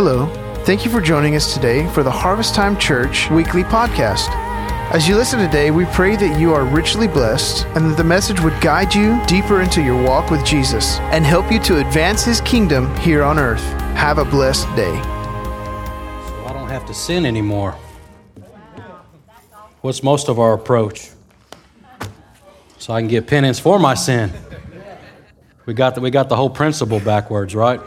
Hello. Thank you for joining us today for the Harvest Time Church weekly podcast. As you listen today, we pray that you are richly blessed and that the message would guide you deeper into your walk with Jesus and help you to advance his kingdom here on earth. Have a blessed day. So I don't have to sin anymore. What's most of our approach? So I can get penance for my sin. We got the, we got the whole principle backwards, right?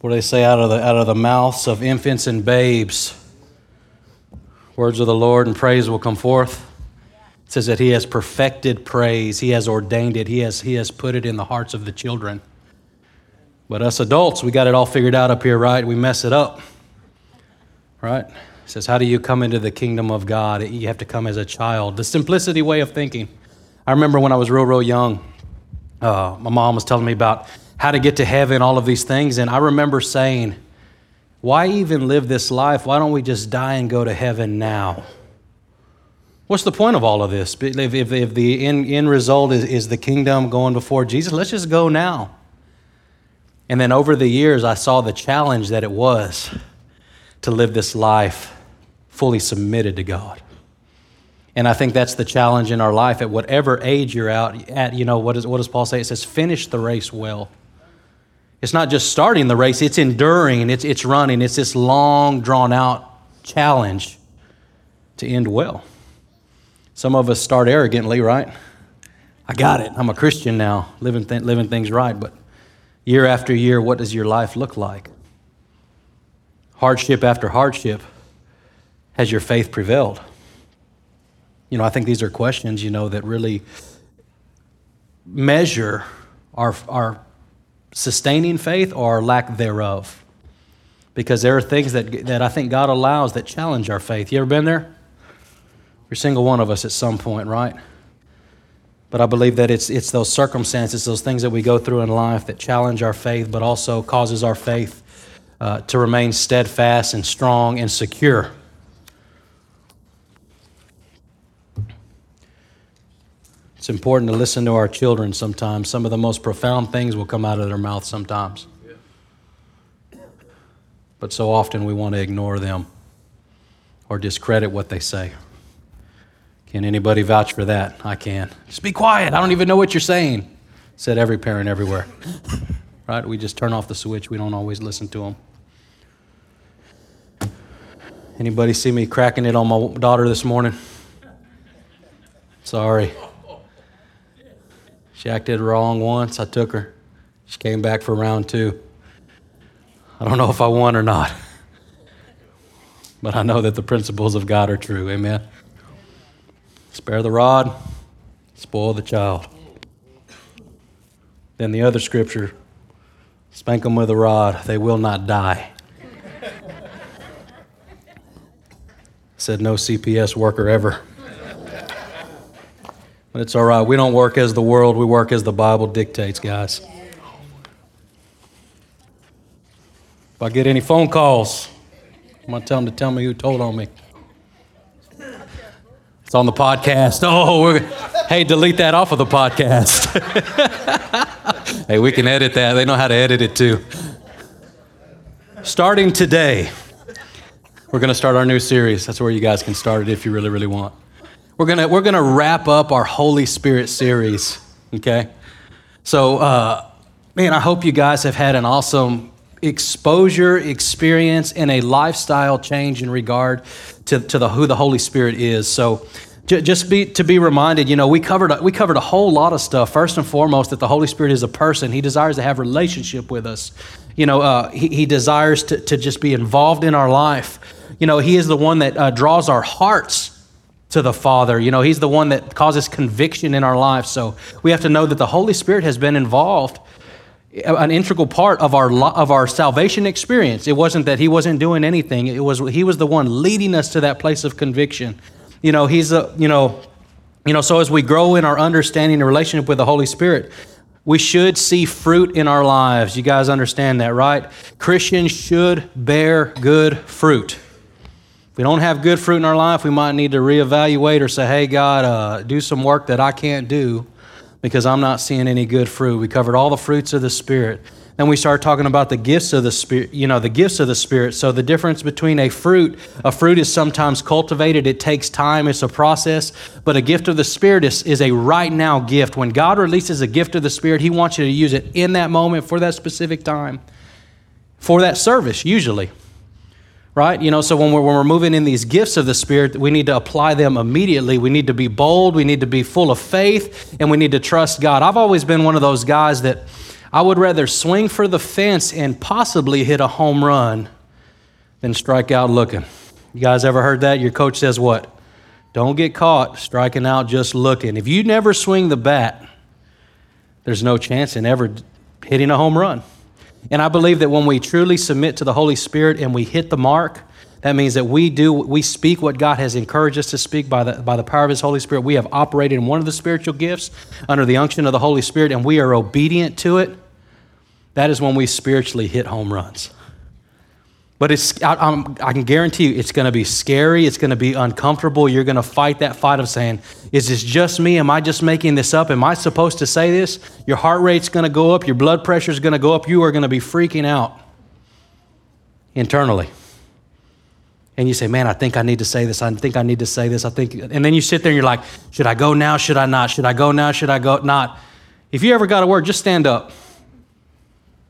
What do they say out of the out of the mouths of infants and babes? Words of the Lord and praise will come forth. It says that He has perfected praise. He has ordained it. He has He has put it in the hearts of the children. But us adults, we got it all figured out up here, right? We mess it up. Right? It says, How do you come into the kingdom of God? You have to come as a child. The simplicity way of thinking. I remember when I was real, real young, uh, my mom was telling me about how to get to heaven, all of these things. And I remember saying, Why even live this life? Why don't we just die and go to heaven now? What's the point of all of this? If, if, if the end, end result is, is the kingdom going before Jesus, let's just go now. And then over the years, I saw the challenge that it was to live this life fully submitted to God. And I think that's the challenge in our life at whatever age you're out at. You know, what, is, what does Paul say? It says, finish the race well. It's not just starting the race, it's enduring, it's, it's running. It's this long, drawn out challenge to end well. Some of us start arrogantly, right? I got it. I'm a Christian now, living, th- living things right. But year after year, what does your life look like? Hardship after hardship, has your faith prevailed? You know, I think these are questions, you know, that really measure our, our sustaining faith or lack thereof. Because there are things that, that I think God allows that challenge our faith. You ever been there? Every single one of us at some point, right? But I believe that it's, it's those circumstances, those things that we go through in life that challenge our faith, but also causes our faith uh, to remain steadfast and strong and secure. It's important to listen to our children sometimes. Some of the most profound things will come out of their mouth sometimes. But so often we want to ignore them or discredit what they say. Can anybody vouch for that? I can. Just be quiet. I don't even know what you're saying, said every parent everywhere. right? We just turn off the switch. We don't always listen to them. Anybody see me cracking it on my daughter this morning? Sorry. She acted wrong once. I took her. She came back for round two. I don't know if I won or not, but I know that the principles of God are true. Amen. Spare the rod, spoil the child. Then the other scripture spank them with a rod, they will not die. Said no CPS worker ever. But it's all right. We don't work as the world, we work as the Bible dictates, guys. If I get any phone calls, I'm going to tell them to tell me who told on me. It's on the podcast. Oh, hey, delete that off of the podcast. hey, we can edit that. They know how to edit it too. Starting today, we're going to start our new series. That's where you guys can start it if you really, really want. We're gonna we're gonna wrap up our Holy Spirit series. Okay, so uh, man, I hope you guys have had an awesome exposure, experience, and a lifestyle change in regard to, to the who the Holy Spirit is. So just be to be reminded, you know, we covered we covered a whole lot of stuff. First and foremost, that the Holy Spirit is a person. He desires to have relationship with us. You know, uh, he, he desires to, to just be involved in our life. You know, He is the one that uh, draws our hearts to the Father. You know, He's the one that causes conviction in our life. So we have to know that the Holy Spirit has been involved, uh, an integral part of our of our salvation experience. It wasn't that He wasn't doing anything. It was He was the one leading us to that place of conviction. You know, He's a you know, you know. So as we grow in our understanding and relationship with the Holy Spirit. We should see fruit in our lives. You guys understand that, right? Christians should bear good fruit we don't have good fruit in our life, we might need to reevaluate or say, hey, God, uh, do some work that I can't do because I'm not seeing any good fruit. We covered all the fruits of the Spirit. and we start talking about the gifts of the spirit you know the gifts of the spirit. So the difference between a fruit a fruit is sometimes cultivated. It takes time. It's a process. But a gift of the spirit is, is a right now gift. When god releases a gift of the spirit he wants you to use it in that moment for that specific time for that service usually right you know so when we're, when we're moving in these gifts of the spirit we need to apply them immediately we need to be bold we need to be full of faith and we need to trust god i've always been one of those guys that I would rather swing for the fence and possibly hit a home run than strike out looking. You guys ever heard that? Your coach says what? Don't get caught striking out just looking. If you never swing the bat, there's no chance in ever hitting a home run. And I believe that when we truly submit to the Holy Spirit and we hit the mark, that means that we do we speak what God has encouraged us to speak by the by the power of his Holy Spirit. We have operated in one of the spiritual gifts under the unction of the Holy Spirit and we are obedient to it. That is when we spiritually hit home runs. But it's, I, I, can guarantee you it's going to be scary. It's going to be uncomfortable. You're going to fight that fight of saying, Is this just me? Am I just making this up? Am I supposed to say this? Your heart rate's going to go up. Your blood pressure is going to go up. You are going to be freaking out internally and you say, Man, I think I need to say this. I think I need to say this. I think, and then you sit there and you're like, Should I go now? Should I not? Should I go now? Should I go not? If you ever got a word, just stand up.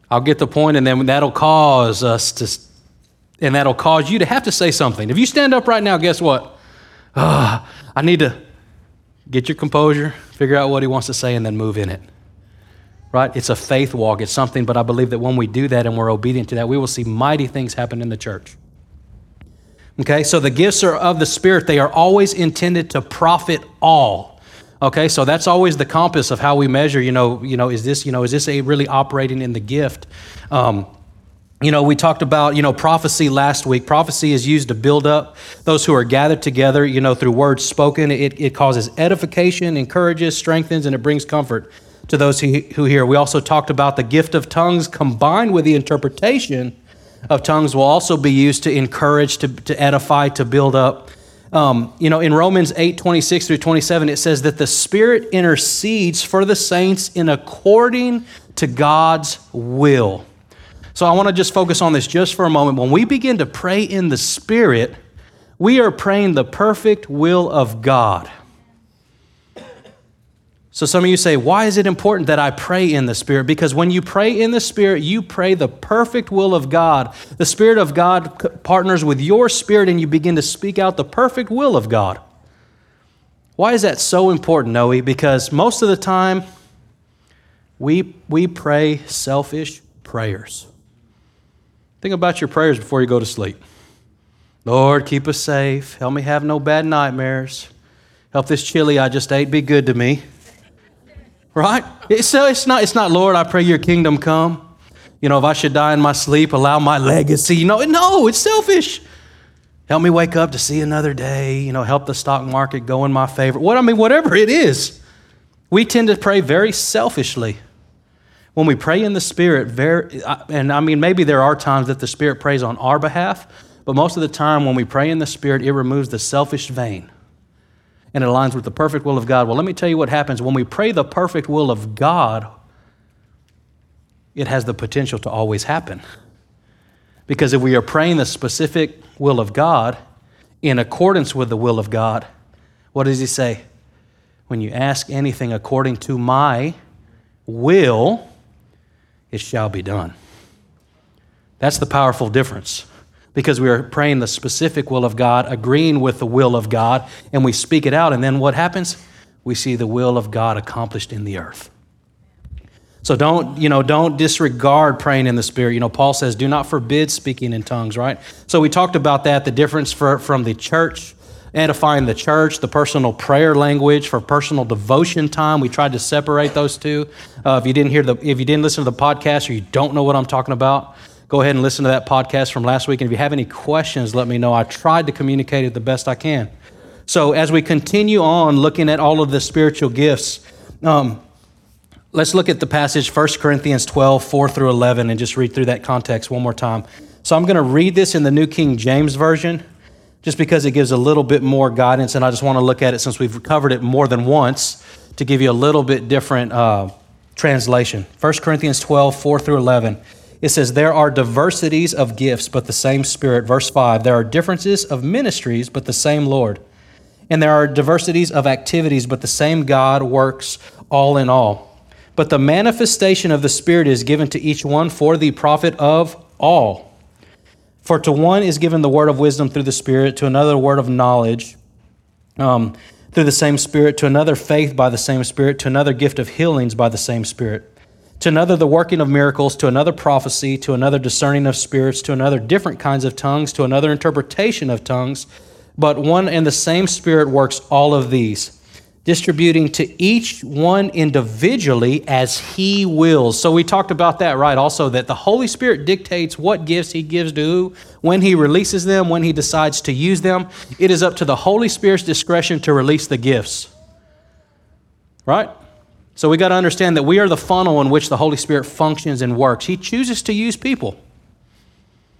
I'll get the point, and then that'll cause us to, and that'll cause you to have to say something. If you stand up right now, guess what? Uh, I need to get your composure, figure out what he wants to say, and then move in it. Right? It's a faith walk. It's something, but I believe that when we do that and we're obedient to that, we will see mighty things happen in the church. Okay, so the gifts are of the Spirit, they are always intended to profit all. Okay, so that's always the compass of how we measure, you know, you know, is this, you know, is this a really operating in the gift? Um, you know, we talked about, you know, prophecy last week. Prophecy is used to build up those who are gathered together, you know, through words spoken. It, it causes edification, encourages, strengthens, and it brings comfort to those who, who hear. We also talked about the gift of tongues combined with the interpretation of tongues will also be used to encourage, to, to edify, to build up. Um, you know, in Romans 8 26 through 27, it says that the Spirit intercedes for the saints in according to God's will. So I want to just focus on this just for a moment. When we begin to pray in the Spirit, we are praying the perfect will of God. So some of you say, why is it important that I pray in the Spirit? Because when you pray in the Spirit, you pray the perfect will of God. The Spirit of God partners with your spirit and you begin to speak out the perfect will of God. Why is that so important, Noe? Because most of the time, we, we pray selfish prayers. Think about your prayers before you go to sleep. Lord, keep us safe. Help me have no bad nightmares. Help this chili I just ate be good to me. Right? It's, it's, not, it's not, Lord, I pray your kingdom come. You know, if I should die in my sleep, allow my legacy. You know, no, it's selfish. Help me wake up to see another day. You know, help the stock market go in my favor. What I mean, whatever it is, we tend to pray very selfishly. When we pray in the Spirit, very, and I mean, maybe there are times that the Spirit prays on our behalf, but most of the time when we pray in the Spirit, it removes the selfish vein and it aligns with the perfect will of God. Well, let me tell you what happens when we pray the perfect will of God, it has the potential to always happen. Because if we are praying the specific will of God in accordance with the will of God, what does he say? When you ask anything according to my will, it shall be done. That's the powerful difference because we are praying the specific will of God, agreeing with the will of God, and we speak it out. And then what happens? We see the will of God accomplished in the earth. So don't, you know, don't disregard praying in the Spirit. You know, Paul says, do not forbid speaking in tongues, right? So we talked about that, the difference for, from the church, edifying the church, the personal prayer language for personal devotion time. We tried to separate those two. Uh, if you didn't hear the, if you didn't listen to the podcast or you don't know what I'm talking about, go ahead and listen to that podcast from last week. And if you have any questions, let me know. I tried to communicate it the best I can. So, as we continue on looking at all of the spiritual gifts, um, let's look at the passage 1 Corinthians 12, 4 through 11, and just read through that context one more time. So, I'm going to read this in the New King James Version just because it gives a little bit more guidance, and I just want to look at it since we've covered it more than once to give you a little bit different uh, translation. 1 Corinthians 12, 4 through 11. It says, There are diversities of gifts, but the same Spirit. Verse 5 There are differences of ministries, but the same Lord. And there are diversities of activities, but the same God works all in all. But the manifestation of the Spirit is given to each one for the profit of all. For to one is given the word of wisdom through the Spirit, to another, the word of knowledge um, through the same Spirit, to another, faith by the same Spirit, to another, gift of healings by the same Spirit to another the working of miracles, to another prophecy, to another discerning of spirits, to another different kinds of tongues, to another interpretation of tongues. But one and the same Spirit works all of these, distributing to each one individually as He wills. So we talked about that, right? Also, that the Holy Spirit dictates what gifts He gives to who, when He releases them, when He decides to use them. It is up to the Holy Spirit's discretion to release the gifts. Right? So we got to understand that we are the funnel in which the Holy Spirit functions and works. He chooses to use people.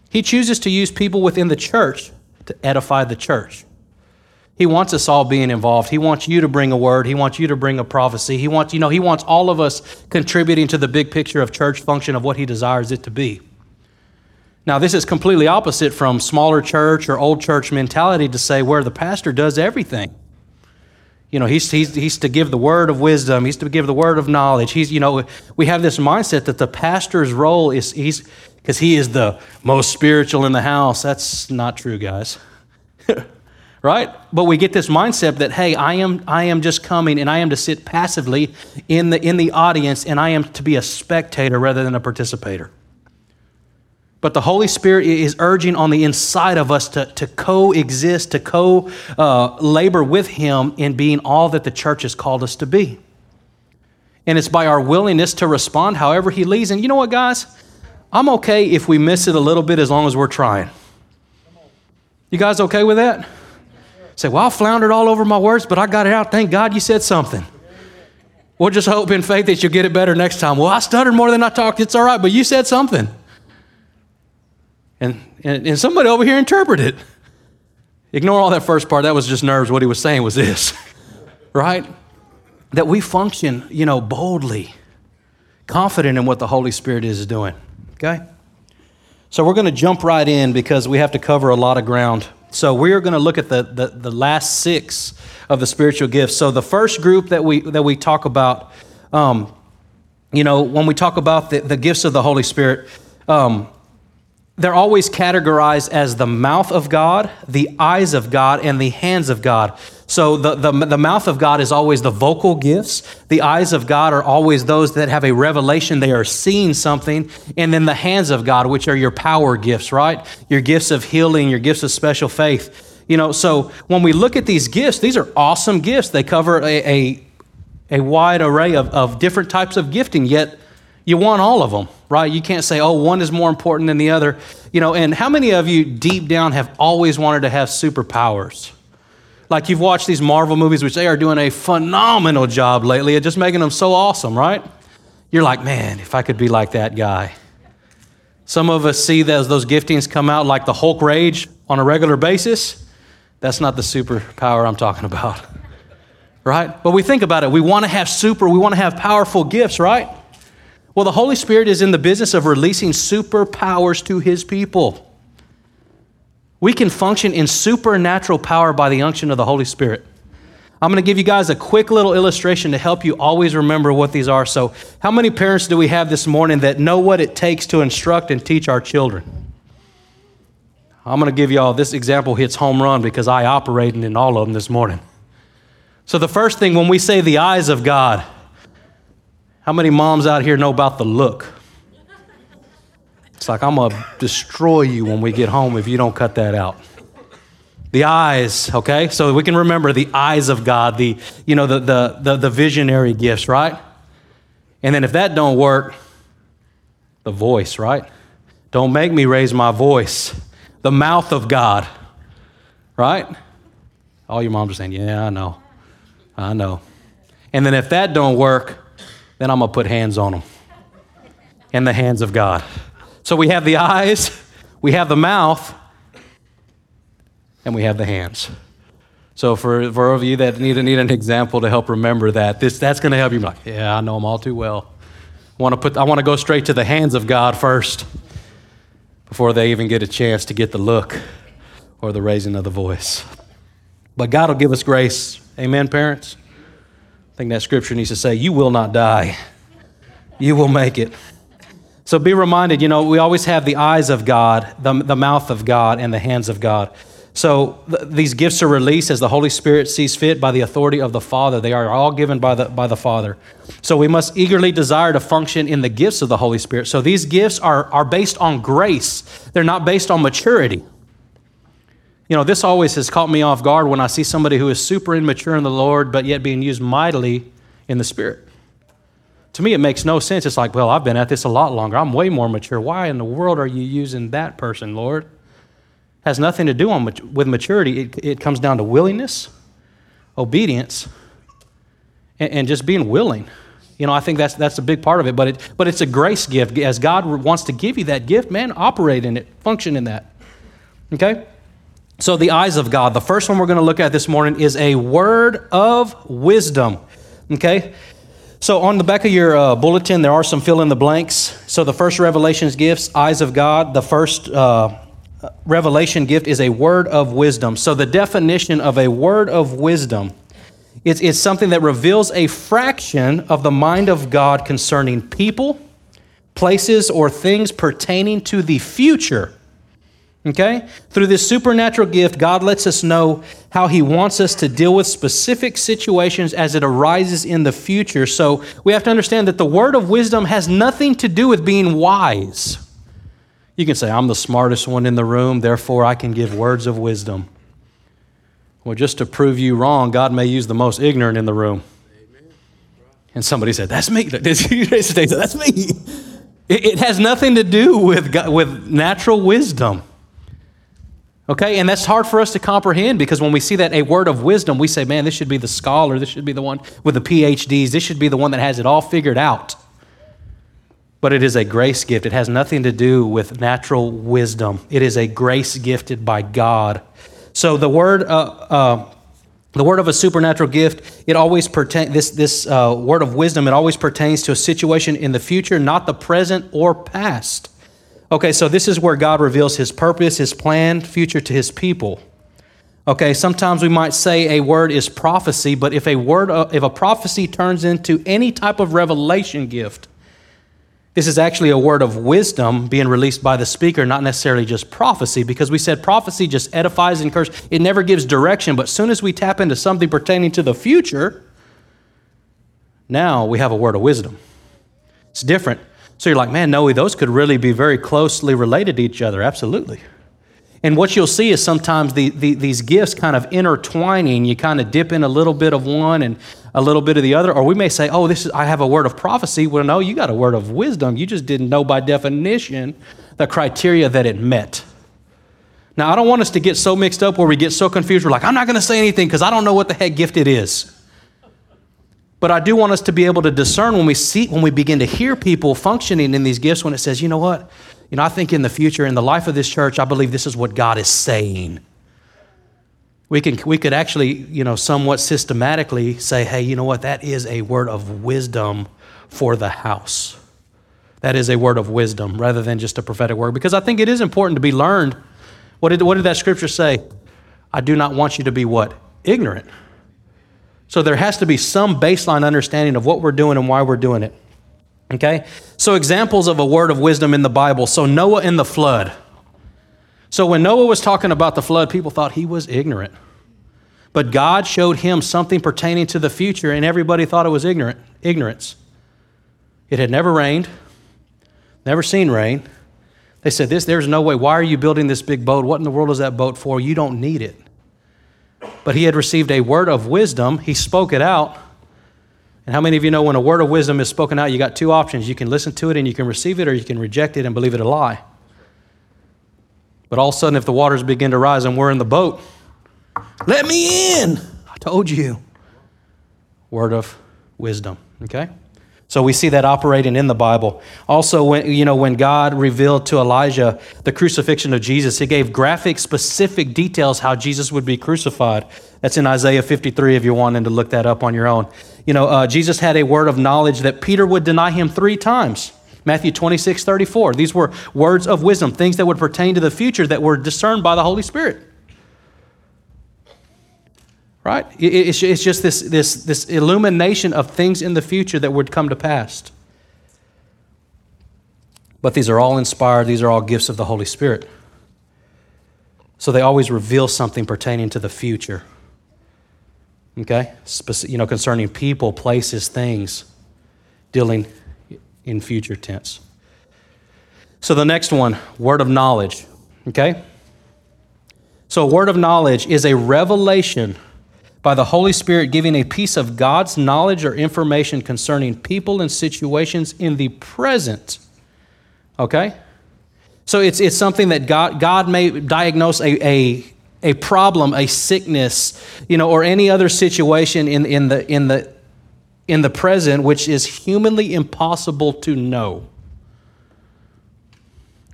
He chooses to use people within the church to edify the church. He wants us all being involved. He wants you to bring a word. He wants you to bring a prophecy. He wants, you know, he wants all of us contributing to the big picture of church function of what he desires it to be. Now, this is completely opposite from smaller church or old church mentality to say where the pastor does everything. You know, he's, he's, he's to give the word of wisdom. He's to give the word of knowledge. He's, you know, we have this mindset that the pastor's role is, he's, because he is the most spiritual in the house. That's not true, guys. right? But we get this mindset that, hey, I am, I am just coming and I am to sit passively in the, in the audience and I am to be a spectator rather than a participator. But the Holy Spirit is urging on the inside of us to, to coexist, to co uh, labor with Him in being all that the church has called us to be. And it's by our willingness to respond however He leads. And you know what, guys? I'm okay if we miss it a little bit as long as we're trying. You guys okay with that? Say, well, I floundered all over my words, but I got it out. Thank God you said something. We'll just hope in faith that you'll get it better next time. Well, I stuttered more than I talked. It's all right, but you said something. And, and, and somebody over here interpreted. Ignore all that first part. That was just nerves. What he was saying was this, right? That we function, you know, boldly, confident in what the Holy Spirit is doing. Okay? So we're going to jump right in because we have to cover a lot of ground. So we are going to look at the, the, the last six of the spiritual gifts. So the first group that we, that we talk about, um, you know, when we talk about the, the gifts of the Holy Spirit, um, they're always categorized as the mouth of God, the eyes of God, and the hands of God. So the, the, the, mouth of God is always the vocal gifts. The eyes of God are always those that have a revelation. They are seeing something. And then the hands of God, which are your power gifts, right? Your gifts of healing, your gifts of special faith. You know, so when we look at these gifts, these are awesome gifts. They cover a, a, a wide array of, of different types of gifting, yet you want all of them, right? You can't say, oh, one is more important than the other. You know, and how many of you deep down have always wanted to have superpowers? Like you've watched these Marvel movies, which they are doing a phenomenal job lately at just making them so awesome, right? You're like, man, if I could be like that guy. Some of us see those, those giftings come out like the Hulk rage on a regular basis. That's not the superpower I'm talking about, right? But we think about it. We want to have super, we want to have powerful gifts, right? Well, the Holy Spirit is in the business of releasing superpowers to his people. We can function in supernatural power by the unction of the Holy Spirit. I'm going to give you guys a quick little illustration to help you always remember what these are. So, how many parents do we have this morning that know what it takes to instruct and teach our children? I'm going to give you all this example hits home run because I operated in all of them this morning. So, the first thing when we say the eyes of God, how many moms out here know about the look? It's like, I'm going to destroy you when we get home if you don't cut that out. The eyes, okay? So we can remember the eyes of God, the, you know, the, the, the, the visionary gifts, right? And then if that don't work, the voice, right? Don't make me raise my voice. The mouth of God, right? All your moms are saying, yeah, I know. I know. And then if that don't work, then I'm going to put hands on them in the hands of God. So we have the eyes, we have the mouth, and we have the hands. So for, for of you that need, need an example to help remember that, this, that's going to help you. Like, yeah, I know them all too well. want to put, I want to go straight to the hands of God first before they even get a chance to get the look or the raising of the voice. But God will give us grace. Amen, parents? I think that scripture needs to say, You will not die, you will make it. So be reminded, you know, we always have the eyes of God, the, the mouth of God, and the hands of God. So th- these gifts are released as the Holy Spirit sees fit by the authority of the Father. They are all given by the, by the Father. So we must eagerly desire to function in the gifts of the Holy Spirit. So these gifts are, are based on grace, they're not based on maturity. You know, this always has caught me off guard when I see somebody who is super immature in the Lord, but yet being used mightily in the Spirit. To me, it makes no sense. It's like, well, I've been at this a lot longer. I'm way more mature. Why in the world are you using that person, Lord? Has nothing to do on, with maturity. It, it comes down to willingness, obedience, and, and just being willing. You know, I think that's, that's a big part of it, but, it, but it's a grace gift. As God wants to give you that gift, man, operate in it, function in that. Okay? So, the eyes of God. The first one we're going to look at this morning is a word of wisdom. Okay? So, on the back of your uh, bulletin, there are some fill in the blanks. So, the first revelation's gifts, eyes of God. The first uh, revelation gift is a word of wisdom. So, the definition of a word of wisdom is, is something that reveals a fraction of the mind of God concerning people, places, or things pertaining to the future Okay? Through this supernatural gift, God lets us know how He wants us to deal with specific situations as it arises in the future. So we have to understand that the word of wisdom has nothing to do with being wise. You can say, I'm the smartest one in the room, therefore I can give words of wisdom. Well, just to prove you wrong, God may use the most ignorant in the room. And somebody said, That's me. That's me. It has nothing to do with, with natural wisdom. Okay, and that's hard for us to comprehend because when we see that a word of wisdom, we say, man, this should be the scholar, this should be the one with the PhDs, this should be the one that has it all figured out. But it is a grace gift. It has nothing to do with natural wisdom. It is a grace gifted by God. So the word, uh, uh, the word of a supernatural gift, it always pertains. This this uh, word of wisdom, it always pertains to a situation in the future, not the present or past. Okay, so this is where God reveals his purpose, his plan, future to his people. Okay, sometimes we might say a word is prophecy, but if a word uh, if a prophecy turns into any type of revelation gift, this is actually a word of wisdom being released by the speaker, not necessarily just prophecy, because we said prophecy just edifies and encourages. It never gives direction, but as soon as we tap into something pertaining to the future, now we have a word of wisdom. It's different. So you're like, man, Noe, those could really be very closely related to each other. Absolutely. And what you'll see is sometimes the, the, these gifts kind of intertwining. You kind of dip in a little bit of one and a little bit of the other. Or we may say, oh, this is, I have a word of prophecy. Well, no, you got a word of wisdom. You just didn't know by definition the criteria that it met. Now, I don't want us to get so mixed up where we get so confused. We're like, I'm not going to say anything because I don't know what the heck gift it is. But I do want us to be able to discern when we see, when we begin to hear people functioning in these gifts, when it says, you know what? You know, I think in the future, in the life of this church, I believe this is what God is saying. We, can, we could actually, you know, somewhat systematically say, hey, you know what? That is a word of wisdom for the house. That is a word of wisdom rather than just a prophetic word. Because I think it is important to be learned. What did, what did that scripture say? I do not want you to be what? Ignorant. So there has to be some baseline understanding of what we're doing and why we're doing it. Okay? So, examples of a word of wisdom in the Bible. So, Noah in the flood. So, when Noah was talking about the flood, people thought he was ignorant. But God showed him something pertaining to the future, and everybody thought it was ignorant, ignorance. It had never rained, never seen rain. They said, This, there's no way. Why are you building this big boat? What in the world is that boat for? You don't need it but he had received a word of wisdom. He spoke it out. And how many of you know when a word of wisdom is spoken out, you got two options. You can listen to it and you can receive it, or you can reject it and believe it a lie. But all of a sudden, if the waters begin to rise and we're in the boat, let me in. I told you. Word of wisdom, okay? So we see that operating in the Bible. Also, when, you know, when God revealed to Elijah the crucifixion of Jesus, he gave graphic, specific details how Jesus would be crucified. That's in Isaiah 53 if you're wanting to look that up on your own. You know, uh, Jesus had a word of knowledge that Peter would deny him three times. Matthew 26, 34. These were words of wisdom, things that would pertain to the future that were discerned by the Holy Spirit. Right? It's it's just this, this, this illumination of things in the future that would come to pass. But these are all inspired, these are all gifts of the Holy Spirit. So they always reveal something pertaining to the future. Okay? you know, concerning people, places, things, dealing in future tense. So the next one, word of knowledge. Okay? So, a word of knowledge is a revelation by the Holy Spirit giving a piece of God's knowledge or information concerning people and situations in the present. Okay? So it's, it's something that God, God may diagnose a, a, a problem, a sickness, you know, or any other situation in, in, the, in, the, in the present which is humanly impossible to know.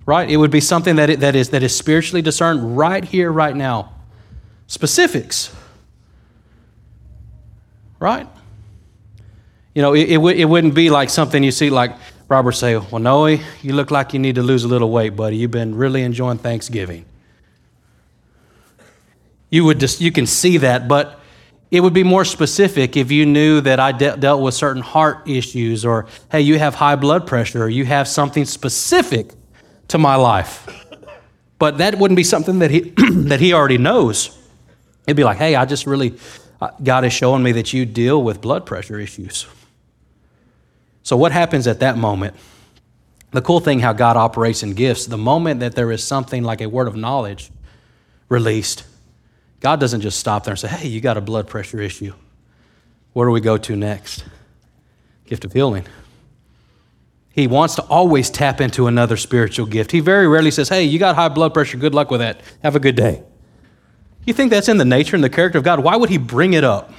Right? It would be something that, it, that, is, that is spiritually discerned right here, right now. Specifics right? You know, it, it, it wouldn't be like something you see like Robert say, well, Noe, you look like you need to lose a little weight, buddy. You've been really enjoying Thanksgiving. You would just, you can see that, but it would be more specific if you knew that I de- dealt with certain heart issues or, hey, you have high blood pressure or you have something specific to my life. But that wouldn't be something that he, that he already knows. It'd be like, hey, I just really Uh, God is showing me that you deal with blood pressure issues. So, what happens at that moment? The cool thing how God operates in gifts, the moment that there is something like a word of knowledge released, God doesn't just stop there and say, hey, you got a blood pressure issue. Where do we go to next? Gift of healing. He wants to always tap into another spiritual gift. He very rarely says, hey, you got high blood pressure, good luck with that. Have a good day. You think that's in the nature and the character of God? Why would he bring it up?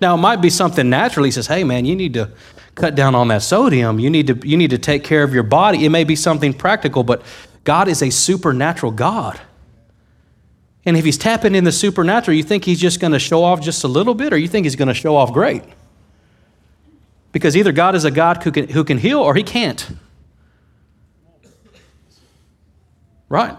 Now, it might be something natural. He says, hey, man, you need to cut down on that sodium. You need, to, you need to take care of your body. It may be something practical, but God is a supernatural God. And if he's tapping in the supernatural, you think he's just going to show off just a little bit, or you think he's going to show off great? Because either God is a God who can, who can heal or he can't. Right?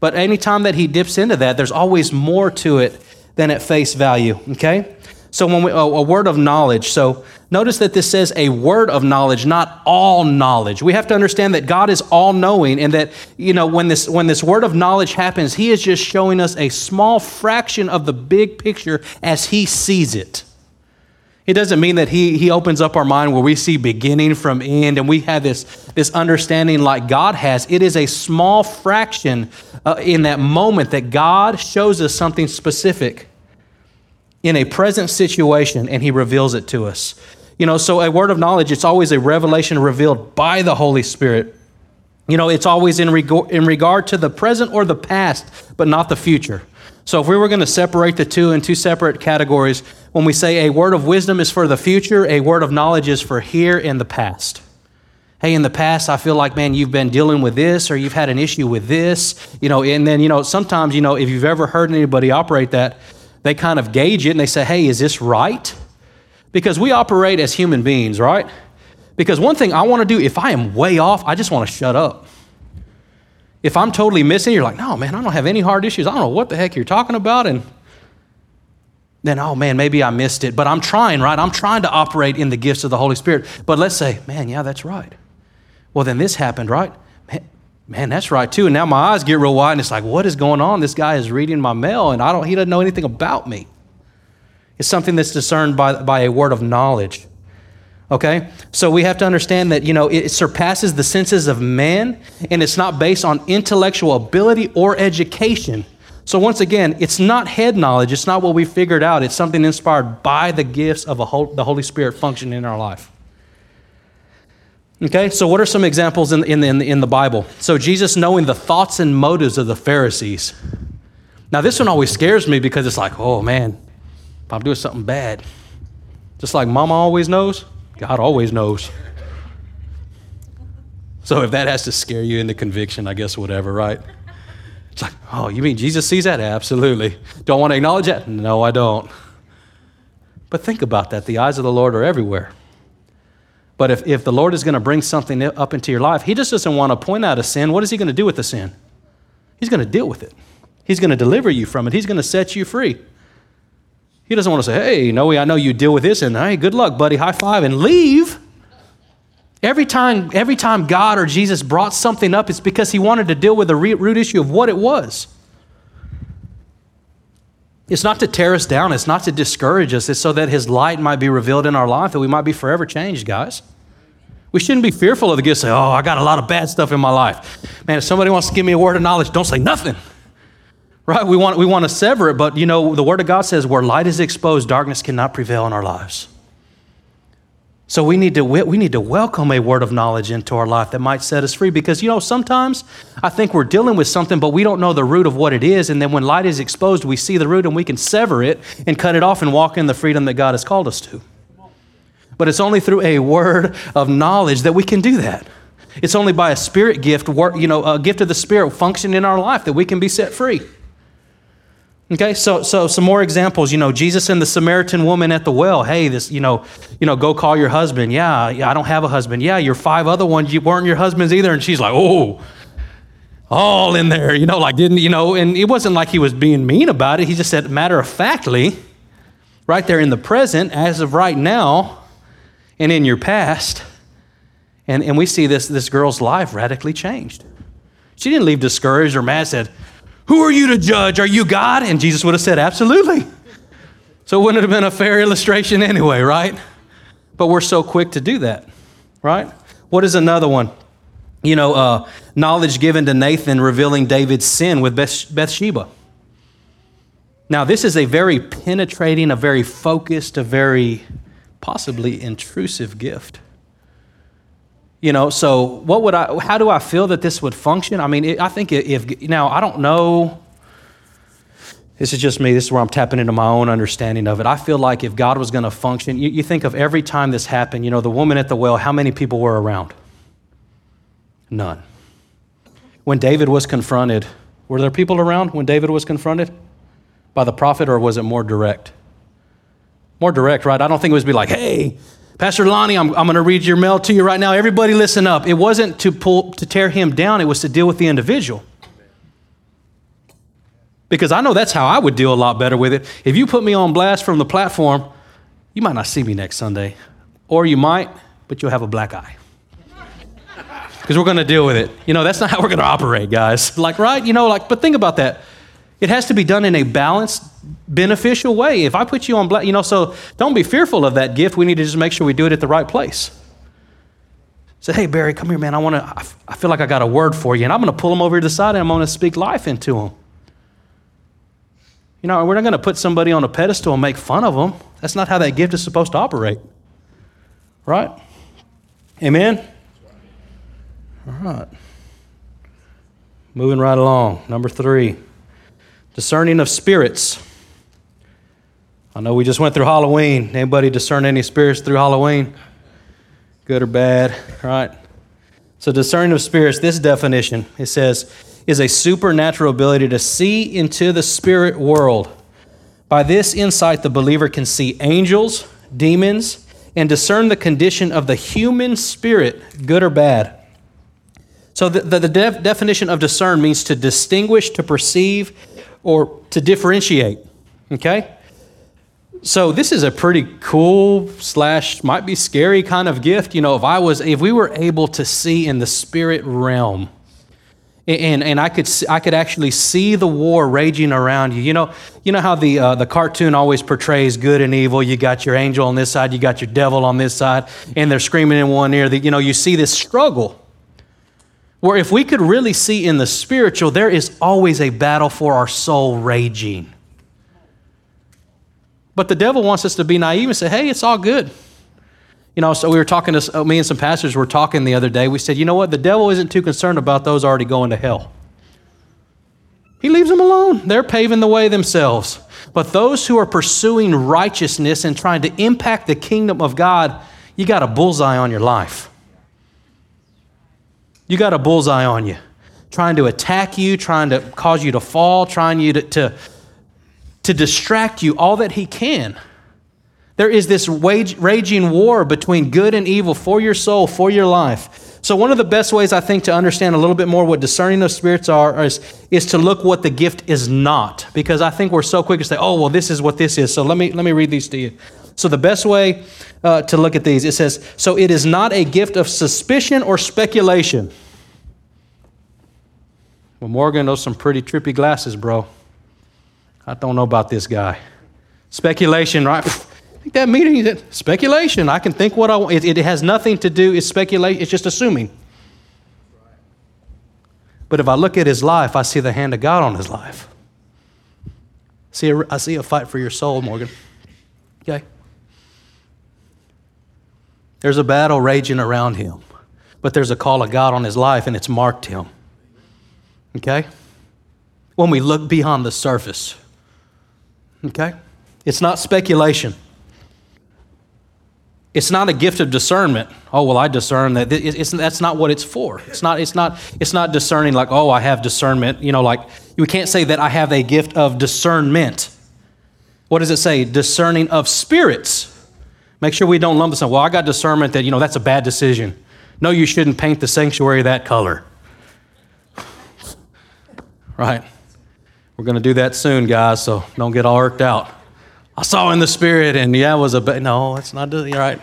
But anytime that he dips into that, there's always more to it than at face value, okay? So when we, a word of knowledge. So notice that this says a word of knowledge, not all knowledge. We have to understand that God is all knowing and that, you know, when this, when this word of knowledge happens, he is just showing us a small fraction of the big picture as he sees it. It doesn't mean that he, he opens up our mind where we see beginning from end and we have this, this understanding like God has. It is a small fraction uh, in that moment that God shows us something specific in a present situation and he reveals it to us. You know, so a word of knowledge, it's always a revelation revealed by the Holy Spirit. You know, it's always in, reg- in regard to the present or the past, but not the future. So if we were going to separate the two in two separate categories, when we say a word of wisdom is for the future, a word of knowledge is for here in the past. Hey, in the past, I feel like, man, you've been dealing with this or you've had an issue with this, you know, and then, you know, sometimes, you know, if you've ever heard anybody operate that, they kind of gauge it and they say, hey, is this right? Because we operate as human beings, right? Because one thing I want to do, if I am way off, I just want to shut up. If I'm totally missing, you're like, no, man, I don't have any hard issues. I don't know what the heck you're talking about. And then, oh man, maybe I missed it. But I'm trying, right? I'm trying to operate in the gifts of the Holy Spirit. But let's say, man, yeah, that's right. Well, then this happened, right? Man, man, that's right too. And now my eyes get real wide and it's like, what is going on? This guy is reading my mail and I don't, he doesn't know anything about me. It's something that's discerned by, by a word of knowledge. Okay? So we have to understand that, you know, it surpasses the senses of man and it's not based on intellectual ability or education. So once again, it's not head knowledge, it's not what we figured out, it's something inspired by the gifts of whole, the Holy Spirit functioning in our life. Okay, so what are some examples in, in, in, in the Bible? So Jesus knowing the thoughts and motives of the Pharisees. Now, this one always scares me because it's like, oh man, if I'm doing something bad, just like mama always knows, God always knows. So if that has to scare you into conviction, I guess whatever, right? It's like, oh, you mean Jesus sees that? Absolutely. Don't want to acknowledge that? No, I don't. But think about that. The eyes of the Lord are everywhere. But if, if the Lord is going to bring something up into your life, He just doesn't want to point out a sin. What is He going to do with the sin? He's going to deal with it. He's going to deliver you from it. He's going to set you free. He doesn't want to say, hey, Noe, I know you deal with this, and hey, good luck, buddy, high five, and leave. Every time, every time God or Jesus brought something up, it's because he wanted to deal with the root issue of what it was. It's not to tear us down, it's not to discourage us, it's so that his light might be revealed in our life, that we might be forever changed, guys. We shouldn't be fearful of the gift, say, oh, I got a lot of bad stuff in my life. Man, if somebody wants to give me a word of knowledge, don't say nothing. Right? We want, we want to sever it, but you know, the Word of God says where light is exposed, darkness cannot prevail in our lives. So we need to we need to welcome a word of knowledge into our life that might set us free because you know sometimes I think we're dealing with something but we don't know the root of what it is and then when light is exposed we see the root and we can sever it and cut it off and walk in the freedom that God has called us to. But it's only through a word of knowledge that we can do that. It's only by a spirit gift, you know, a gift of the spirit functioning in our life that we can be set free. Okay, so so some more examples. You know, Jesus and the Samaritan woman at the well. Hey, this, you know, you know, go call your husband. Yeah, yeah, I don't have a husband. Yeah, your five other ones, you weren't your husbands either. And she's like, oh, all in there. You know, like didn't you know? And it wasn't like he was being mean about it. He just said, matter of factly, right there in the present, as of right now, and in your past. And and we see this this girl's life radically changed. She didn't leave discouraged or mad. Said who are you to judge? Are you God? And Jesus would have said, Absolutely. So it wouldn't have been a fair illustration anyway, right? But we're so quick to do that, right? What is another one? You know, uh, knowledge given to Nathan revealing David's sin with Bathsheba. Now, this is a very penetrating, a very focused, a very possibly intrusive gift. You know, so what would I, how do I feel that this would function? I mean, it, I think if, now I don't know, this is just me, this is where I'm tapping into my own understanding of it. I feel like if God was going to function, you, you think of every time this happened, you know, the woman at the well, how many people were around? None. When David was confronted, were there people around when David was confronted by the prophet, or was it more direct? More direct, right? I don't think it was be like, hey, Pastor Lonnie, I'm, I'm going to read your mail to you right now. Everybody listen up. It wasn't to pull to tear him down, it was to deal with the individual. Because I know that's how I would deal a lot better with it. If you put me on blast from the platform, you might not see me next Sunday. Or you might, but you'll have a black eye. Because we're going to deal with it. You know, that's not how we're going to operate, guys. Like, right? You know, like, but think about that. It has to be done in a balanced, beneficial way. If I put you on black, you know, so don't be fearful of that gift. We need to just make sure we do it at the right place. Say, hey, Barry, come here, man. I want to, I feel like I got a word for you. And I'm going to pull them over to the side and I'm going to speak life into them. You know, we're not going to put somebody on a pedestal and make fun of them. That's not how that gift is supposed to operate. Right? Amen? All right. Moving right along. Number three. Discerning of spirits. I know we just went through Halloween. Anybody discern any spirits through Halloween? Good or bad, right? So, discerning of spirits, this definition, it says, is a supernatural ability to see into the spirit world. By this insight, the believer can see angels, demons, and discern the condition of the human spirit, good or bad. So, the, the, the def- definition of discern means to distinguish, to perceive, or to differentiate. Okay? So this is a pretty cool slash might be scary kind of gift. You know, if I was if we were able to see in the spirit realm, and, and I could I could actually see the war raging around you. You know, you know how the uh, the cartoon always portrays good and evil. You got your angel on this side, you got your devil on this side, and they're screaming in one ear. That you know, you see this struggle. Where if we could really see in the spiritual, there is always a battle for our soul raging. But the devil wants us to be naive and say, hey, it's all good. You know, so we were talking to uh, me and some pastors were talking the other day. We said, you know what? The devil isn't too concerned about those already going to hell. He leaves them alone. They're paving the way themselves. But those who are pursuing righteousness and trying to impact the kingdom of God, you got a bullseye on your life. You got a bullseye on you, trying to attack you, trying to cause you to fall, trying you to, to, to distract you all that he can There is this wage, raging war between good and evil for your soul, for your life. So, one of the best ways I think to understand a little bit more what discerning of spirits are is, is to look what the gift is not. Because I think we're so quick to say, oh, well, this is what this is. So, let me, let me read these to you. So, the best way uh, to look at these, it says, so it is not a gift of suspicion or speculation. Well, Morgan, those some pretty trippy glasses, bro. I don't know about this guy. Speculation, right? think that meaning is speculation. I can think what I want. It, it has nothing to do, it's speculation, it's just assuming. But if I look at his life, I see the hand of God on his life. See I see a fight for your soul, Morgan. Okay? There's a battle raging around him, but there's a call of God on his life, and it's marked him. Okay? When we look beyond the surface. Okay? It's not speculation. It's not a gift of discernment. Oh, well, I discern that. It's, that's not what it's for. It's not, it's, not, it's not discerning like, oh, I have discernment. You know, like, we can't say that I have a gift of discernment. What does it say? Discerning of spirits. Make sure we don't lump this up. Well, I got discernment that, you know, that's a bad decision. No, you shouldn't paint the sanctuary that color. Right? We're going to do that soon, guys, so don't get all worked out. I saw in the spirit, and yeah, it was a ba- no. It's not you're right.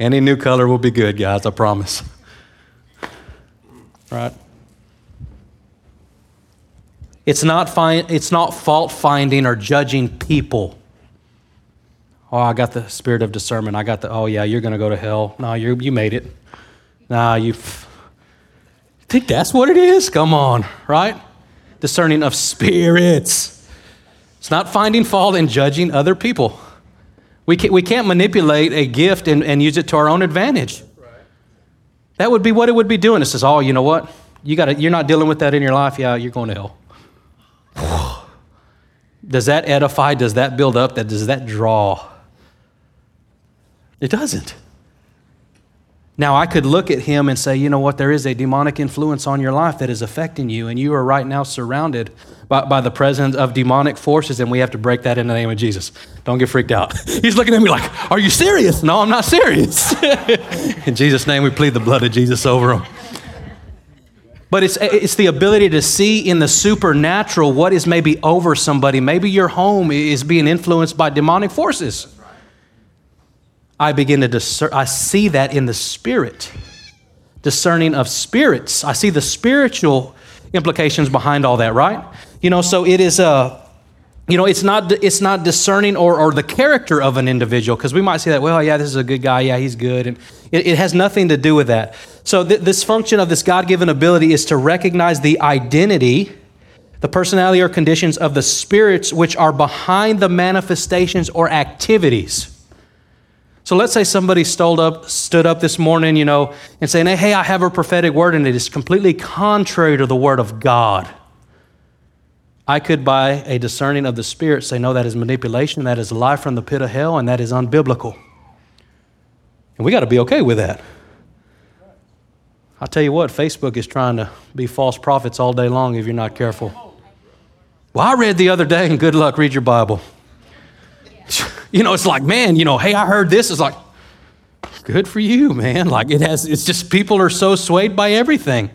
Any new color will be good, guys. I promise. Right. It's not find, It's not fault finding or judging people. Oh, I got the spirit of discernment. I got the. Oh yeah, you're going to go to hell. No, you you made it. Nah, you. Think that's what it is? Come on, right? Discerning of spirits. It's not finding fault and judging other people. We can't, we can't manipulate a gift and, and use it to our own advantage. That would be what it would be doing. It says, oh, you know what? You gotta, you're not dealing with that in your life. Yeah, you're going to hell. Does that edify? Does that build up? That does that draw? It doesn't. Now, I could look at him and say, you know what, there is a demonic influence on your life that is affecting you, and you are right now surrounded by, by, the presence of demonic forces, and we have to break that in the name of Jesus. Don't get freaked out. He's looking at me like, Are you serious? No, I'm not serious. in Jesus' name, we plead the blood of Jesus over him. But it's, it's the ability to see in the supernatural what is maybe over somebody. Maybe your home is being influenced by demonic forces. I begin to discern, I see that in the spirit, discerning of spirits. I see the spiritual implications behind all that, right? You know, so it is a, you know, it's not it's not discerning or, or the character of an individual because we might say that, well, yeah, this is a good guy, yeah, he's good, and it, it has nothing to do with that. So th- this function of this God-given ability is to recognize the identity, the personality or conditions of the spirits which are behind the manifestations or activities. So let's say somebody stood up, stood up this morning, you know, and saying, hey, I have a prophetic word, and it is completely contrary to the word of God. I could, by a discerning of the Spirit, say, no, that is manipulation, that is life from the pit of hell, and that is unbiblical. And we got to be okay with that. I'll tell you what, Facebook is trying to be false prophets all day long if you're not careful. Well, I read the other day, and good luck, read your Bible. You know, it's like, man, you know, hey, I heard this. It's like, good for you, man. Like it has, it's just people are so swayed by everything.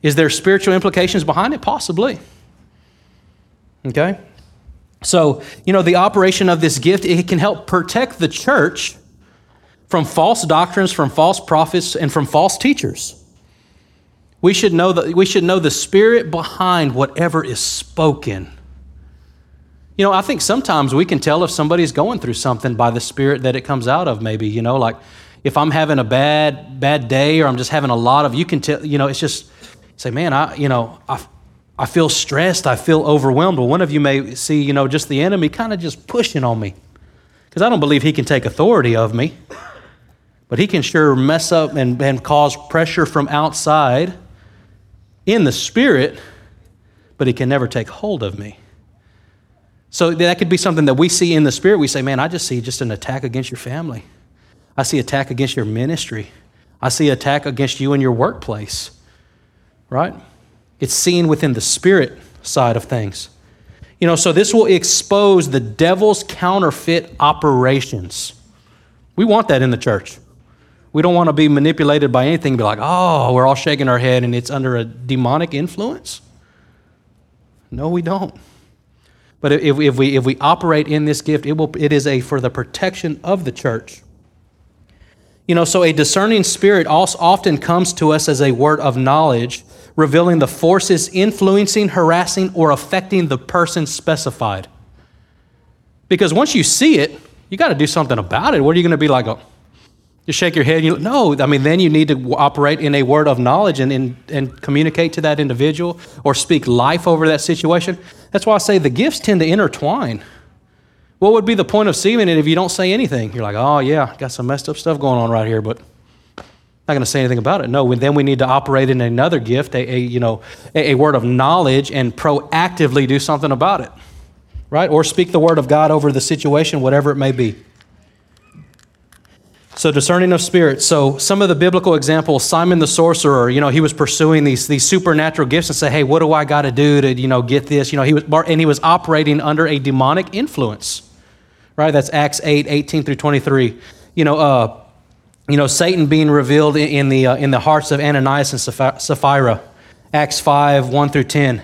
Is there spiritual implications behind it? Possibly. Okay? So, you know, the operation of this gift, it can help protect the church from false doctrines, from false prophets, and from false teachers. We should know that we should know the spirit behind whatever is spoken. You know, I think sometimes we can tell if somebody's going through something by the spirit that it comes out of, maybe, you know, like if I'm having a bad, bad day or I'm just having a lot of, you can tell, you know, it's just say, man, I, you know, I, I feel stressed. I feel overwhelmed. Well, one of you may see, you know, just the enemy kind of just pushing on me because I don't believe he can take authority of me, but he can sure mess up and, and cause pressure from outside in the spirit, but he can never take hold of me. So that could be something that we see in the spirit. We say, man, I just see just an attack against your family. I see attack against your ministry. I see attack against you in your workplace. Right? It's seen within the spirit side of things. You know, so this will expose the devil's counterfeit operations. We want that in the church. We don't want to be manipulated by anything, be like, oh, we're all shaking our head and it's under a demonic influence. No, we don't. But if, if, we, if we operate in this gift, it, will, it is a for the protection of the church. You know, so a discerning spirit also often comes to us as a word of knowledge, revealing the forces influencing, harassing, or affecting the person specified. Because once you see it, you got to do something about it. What are you going to be like? Oh, just shake your head. You, no, I mean, then you need to operate in a word of knowledge and, and, and communicate to that individual or speak life over that situation. That's why I say the gifts tend to intertwine. What would be the point of seeing it if you don't say anything? You're like, oh, yeah, got some messed up stuff going on right here, but not going to say anything about it. No, then we need to operate in another gift, a, a you know, a, a word of knowledge, and proactively do something about it, right? Or speak the word of God over the situation, whatever it may be. So discerning of spirits. So some of the biblical examples, Simon the sorcerer, you know, he was pursuing these, these supernatural gifts and say, hey, what do I got to do to, you know, get this? You know, he was, and he was operating under a demonic influence, right? That's Acts 8, 18 through 23. You know, uh, you know, Satan being revealed in the, uh, in the hearts of Ananias and Sapphira, Acts 5, 1 through 10.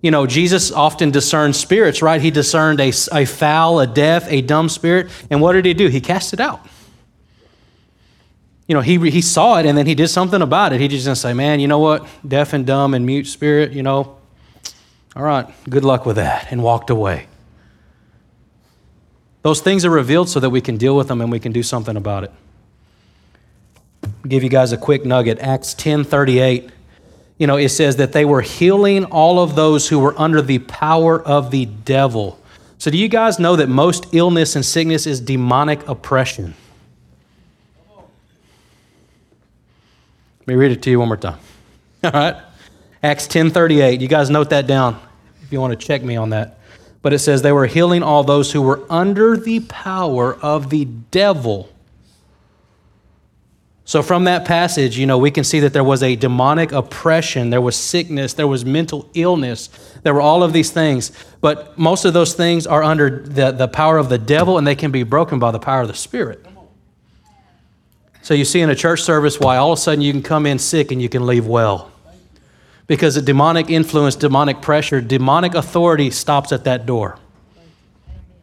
You know, Jesus often discerned spirits, right? He discerned a, a foul, a deaf, a dumb spirit. And what did he do? He cast it out you know, he, he saw it and then he did something about it. He just didn't say, man, you know what? Deaf and dumb and mute spirit, you know, all right, good luck with that, and walked away. Those things are revealed so that we can deal with them and we can do something about it. I'll give you guys a quick nugget. Acts 10 38. You know, it says that they were healing all of those who were under the power of the devil. So, do you guys know that most illness and sickness is demonic oppression? Let me read it to you one more time. All right? Acts 10:38. You guys note that down if you want to check me on that. But it says they were healing all those who were under the power of the devil. So from that passage, you know, we can see that there was a demonic oppression, there was sickness, there was mental illness, there were all of these things. But most of those things are under the, the power of the devil and they can be broken by the power of the Spirit. So you see in a church service why all of a sudden you can come in sick and you can leave well. Because a demonic influence, demonic pressure, demonic authority stops at that door.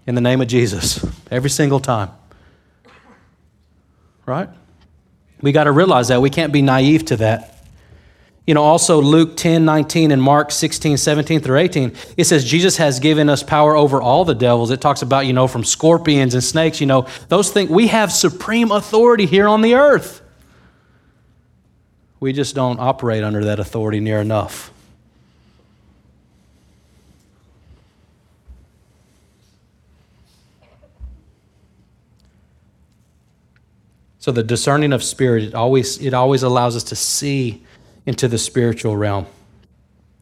In the name of Jesus, every single time. Right? We got to realize that. We can't be naive to that. You know, also Luke 10, 19, and Mark 16, 17 through 18, it says Jesus has given us power over all the devils. It talks about, you know, from scorpions and snakes, you know, those things. We have supreme authority here on the earth. We just don't operate under that authority near enough. So the discerning of spirit, it always, it always allows us to see into the spiritual realm.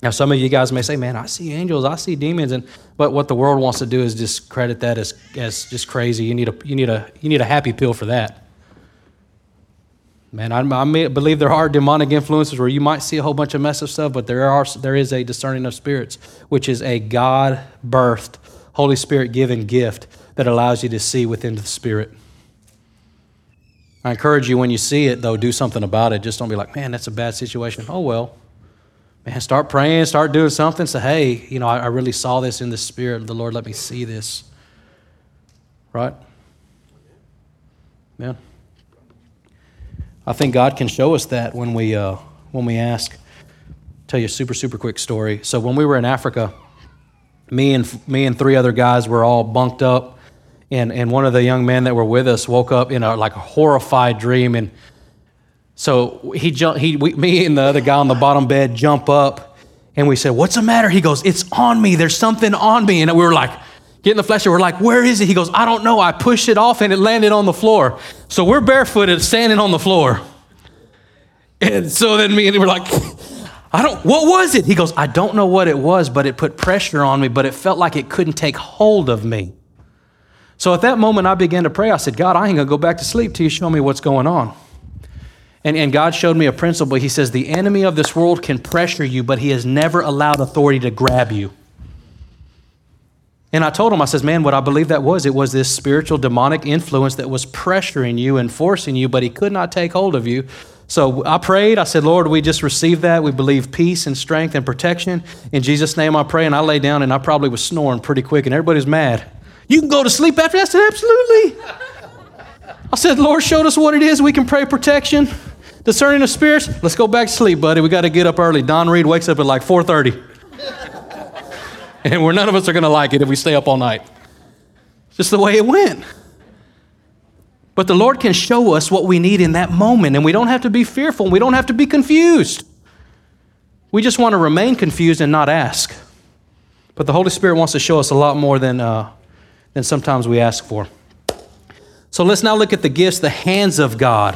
Now, some of you guys may say, man, I see angels, I see demons, and but what the world wants to do is discredit that as, as just crazy. You need, a, you, need a, you need a happy pill for that. Man, I, I believe there are demonic influences where you might see a whole bunch of mess of stuff, but there, are, there is a discerning of spirits, which is a God birthed, Holy Spirit given gift that allows you to see within the Spirit. I encourage you when you see it, though, do something about it. Just don't be like, man, that's a bad situation. Oh, well. Man, start praying, start doing something. Say, hey, you know, I, I really saw this in the Spirit. The Lord let me see this. Right? Yeah. I think God can show us that when we, uh, when we ask. Tell you a super, super quick story. So when we were in Africa, me and, me and three other guys were all bunked up and, and one of the young men that were with us woke up in a like a horrified dream. And so he jumped he we, me and the other guy on the bottom bed jump up and we said what's the matter? He goes it's on me. There's something on me. And we were like get in the flesh we're like where is it? He goes i don't know. I pushed it off and it landed on the floor. So we're barefooted standing on the floor. And so then me and we're like I don't, what was it? He goes, I don't know what it was, but it put pressure on me, but it felt like it couldn't take hold of me. So at that moment, I began to pray. I said, God, I ain't going to go back to sleep till you show me what's going on. And, and God showed me a principle. He says, The enemy of this world can pressure you, but he has never allowed authority to grab you. And I told him, I says, man, what I believe that was, it was this spiritual demonic influence that was pressuring you and forcing you, but he could not take hold of you. So I prayed. I said, Lord, we just received that. We believe peace and strength and protection. In Jesus' name I pray. And I lay down and I probably was snoring pretty quick, and everybody was mad. You can go to sleep after that? I said, absolutely. I said, Lord showed us what it is. We can pray protection, discerning of spirits. Let's go back to sleep, buddy. We got to get up early. Don Reed wakes up at like 4.30. and we're none of us are going to like it if we stay up all night. It's just the way it went. But the Lord can show us what we need in that moment, and we don't have to be fearful. And We don't have to be confused. We just want to remain confused and not ask. But the Holy Spirit wants to show us a lot more than, uh, than sometimes we ask for. So let's now look at the gifts, the hands of God.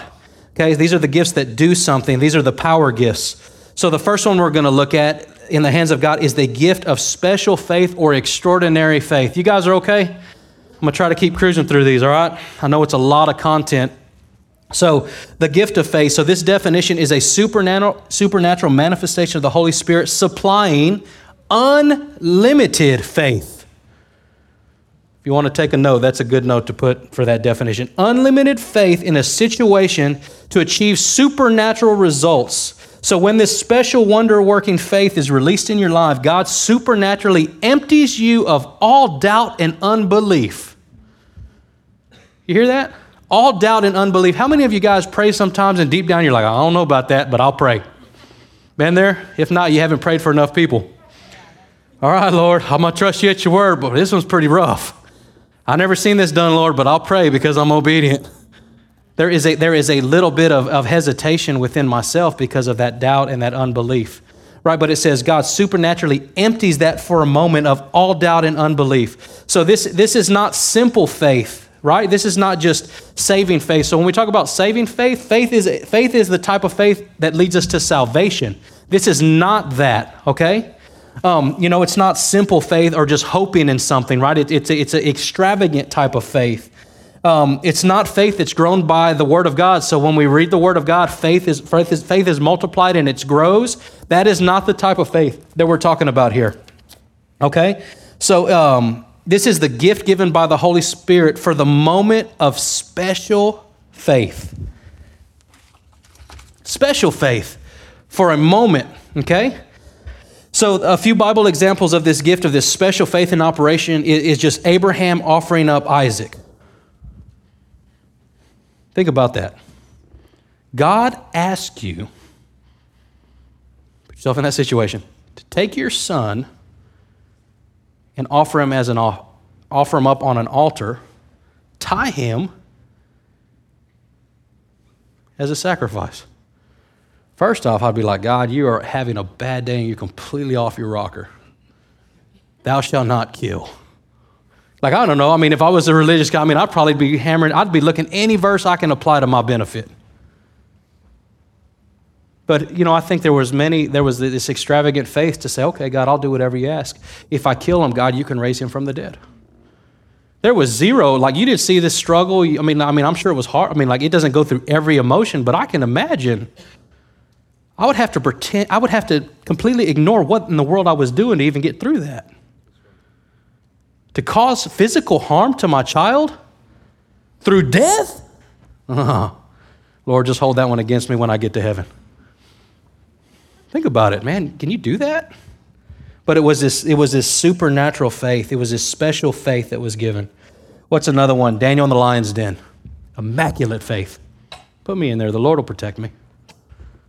Okay, these are the gifts that do something, these are the power gifts. So the first one we're going to look at in the hands of God is the gift of special faith or extraordinary faith. You guys are okay? I'm going to try to keep cruising through these, all right? I know it's a lot of content. So, the gift of faith. So, this definition is a supernatural, supernatural manifestation of the Holy Spirit supplying unlimited faith. If you want to take a note, that's a good note to put for that definition. Unlimited faith in a situation to achieve supernatural results. So, when this special wonder working faith is released in your life, God supernaturally empties you of all doubt and unbelief. You hear that? All doubt and unbelief. How many of you guys pray sometimes and deep down you're like, I don't know about that, but I'll pray? Been there? If not, you haven't prayed for enough people. All right, Lord, I'm going to trust you at your word, but this one's pretty rough. I never seen this done, Lord, but I'll pray because I'm obedient. There is a, there is a little bit of, of hesitation within myself because of that doubt and that unbelief. Right, but it says God supernaturally empties that for a moment of all doubt and unbelief. So this, this is not simple faith right? This is not just saving faith. So when we talk about saving faith, faith is, faith is the type of faith that leads us to salvation. This is not that, okay? Um, you know, it's not simple faith or just hoping in something, right? It, it's, it's an extravagant type of faith. Um, it's not faith that's grown by the Word of God. So when we read the Word of God, faith is, faith is, faith is multiplied and it grows. That is not the type of faith that we're talking about here. Okay? So, um, this is the gift given by the Holy Spirit for the moment of special faith. Special faith for a moment, okay? So, a few Bible examples of this gift of this special faith in operation is just Abraham offering up Isaac. Think about that. God asked you, put yourself in that situation, to take your son and offer him as an offer him up on an altar, tie him as a sacrifice. First off, I'd be like, God, you are having a bad day and you're completely off your rocker. Thou shalt not kill. Like, I don't know. I mean, if I was a religious guy, I mean, I'd probably be hammering, I'd be looking any verse I can apply to my benefit. But you know, I think there was many, there was this extravagant faith to say, okay, God, I'll do whatever you ask. If I kill him, God, you can raise him from the dead. There was zero, like you didn't see this struggle. I mean, I mean, I'm sure it was hard. I mean, like it doesn't go through every emotion, but I can imagine. I would have to pretend, I would have to completely ignore what in the world I was doing to even get through that. To cause physical harm to my child through death? Uh-huh. Lord, just hold that one against me when I get to heaven. Think about it, man. Can you do that? But it was this, it was this supernatural faith. It was this special faith that was given. What's another one? Daniel in the lion's den. Immaculate faith. Put me in there. The Lord will protect me.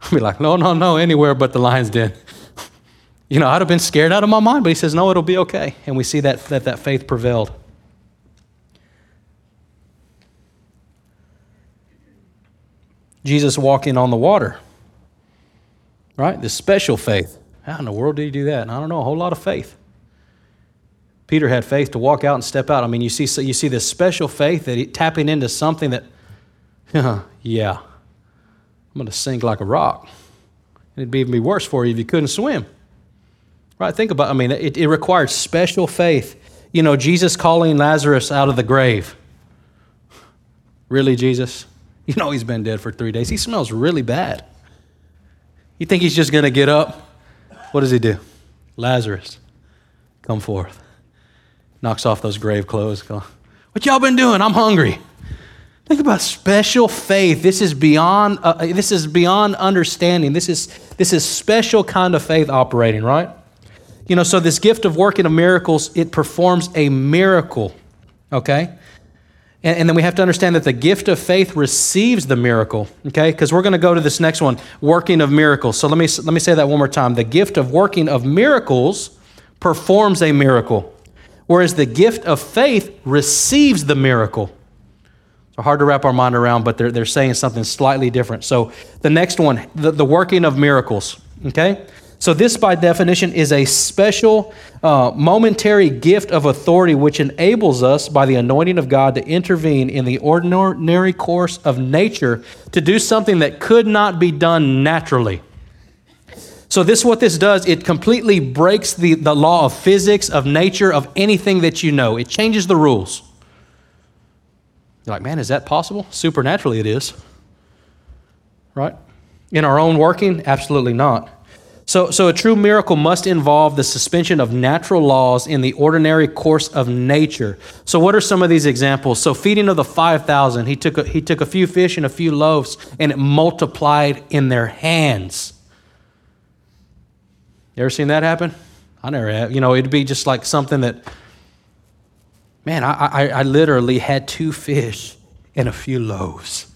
I'll be like, no, no, no, anywhere but the lion's den. you know, I'd have been scared out of my mind, but he says, no, it'll be okay. And we see that that, that faith prevailed. Jesus walking on the water right? This special faith. How in the world did he do that? And I don't know, a whole lot of faith. Peter had faith to walk out and step out. I mean, you see, you see this special faith that he, tapping into something that, yeah, I'm going to sink like a rock. And It'd be even be worse for you if you couldn't swim. Right? Think about. I mean, it, it required special faith. You know, Jesus calling Lazarus out of the grave. Really, Jesus? You know he's been dead for three days. He smells really bad. You think he's just going to get up? What does he do? Lazarus, come forth. knocks off those grave clothes. What y'all been doing? I'm hungry. Think about special faith. This is beyond, uh, this is beyond understanding. This is, this is special kind of faith operating, right? You know, so this gift of working of miracles, it performs a miracle, okay? And, and then we have to understand that the gift of faith receives the miracle, okay? Because we're going to go to this next one, working of miracles. So let me, let me say that one more time. The gift of working of miracles performs a miracle, whereas the gift of faith receives the miracle. So hard to wrap our mind around, but they're, they're saying something slightly different. So the next one, the, the working of miracles. Okay? So this, by definition, is a special, uh, momentary gift of authority which enables us, by the anointing of God, to intervene in the ordinary course of nature to do something that could not be done naturally. So this what this does, it completely breaks the, the law of physics, of nature, of anything that you know. It changes the rules. You're like, man, is that possible? Supernaturally, it is. Right? In our own working? Absolutely not. So, so a true miracle must involve the suspension of natural laws in the ordinary course of nature. So, what are some of these examples? So, feeding of the 5,000, he took, a, he took a few fish and a few loaves, and it multiplied in their hands. You ever seen that happen? I never have. You know, it'd be just like something that Man, I, I, I literally had two fish and a few loaves.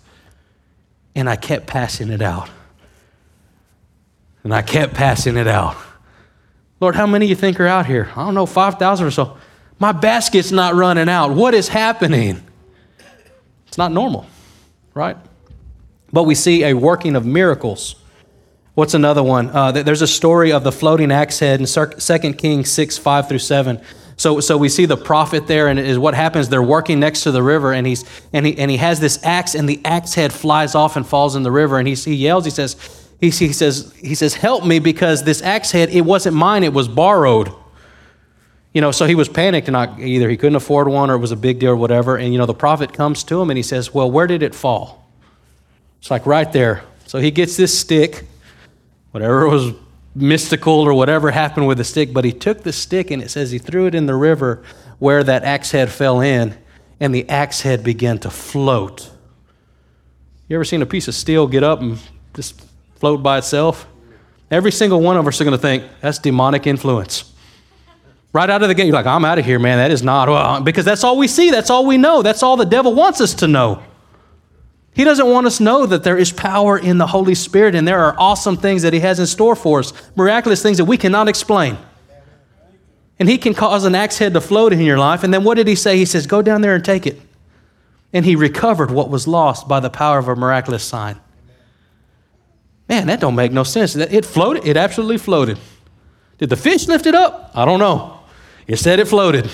And I kept passing it out. And I kept passing it out. Lord, how many you think are out here? I don't know, 5,000 or so. My basket's not running out. What is happening? It's not normal, right? But we see a working of miracles. What's another one? Uh, there's a story of the floating axe head in 2 Kings 6, 5 through 7. So, so we see the prophet there, and is what happens. They're working next to the river, and he's and he and he has this axe, and the axe head flies off and falls in the river, and he, he yells. He says, he, he says, he says, help me because this axe head it wasn't mine, it was borrowed. You know, so he was panicked, and I, either he couldn't afford one, or it was a big deal, or whatever. And you know, the prophet comes to him, and he says, well, where did it fall? It's like right there. So he gets this stick, whatever it was mystical or whatever happened with the stick, but he took the stick and it says he threw it in the river where that axe head fell in, and the axe head began to float. You ever seen a piece of steel get up and just float by itself? Every single one of us are going to think that's demonic influence. Right out of the gate, you're like, I'm out of here, man. That is not, well, because that's all we see. That's all we know. That's all the devil wants us to know. He doesn't want us to know that there is power in the Holy Spirit and there are awesome things that He has in store for us, miraculous things that we cannot explain. And He can cause an axe head to float in your life. And then what did He say? He says, Go down there and take it. And He recovered what was lost by the power of a miraculous sign. Man, that don't make no sense. It floated, it absolutely floated. Did the fish lift it up? I don't know. It said it floated.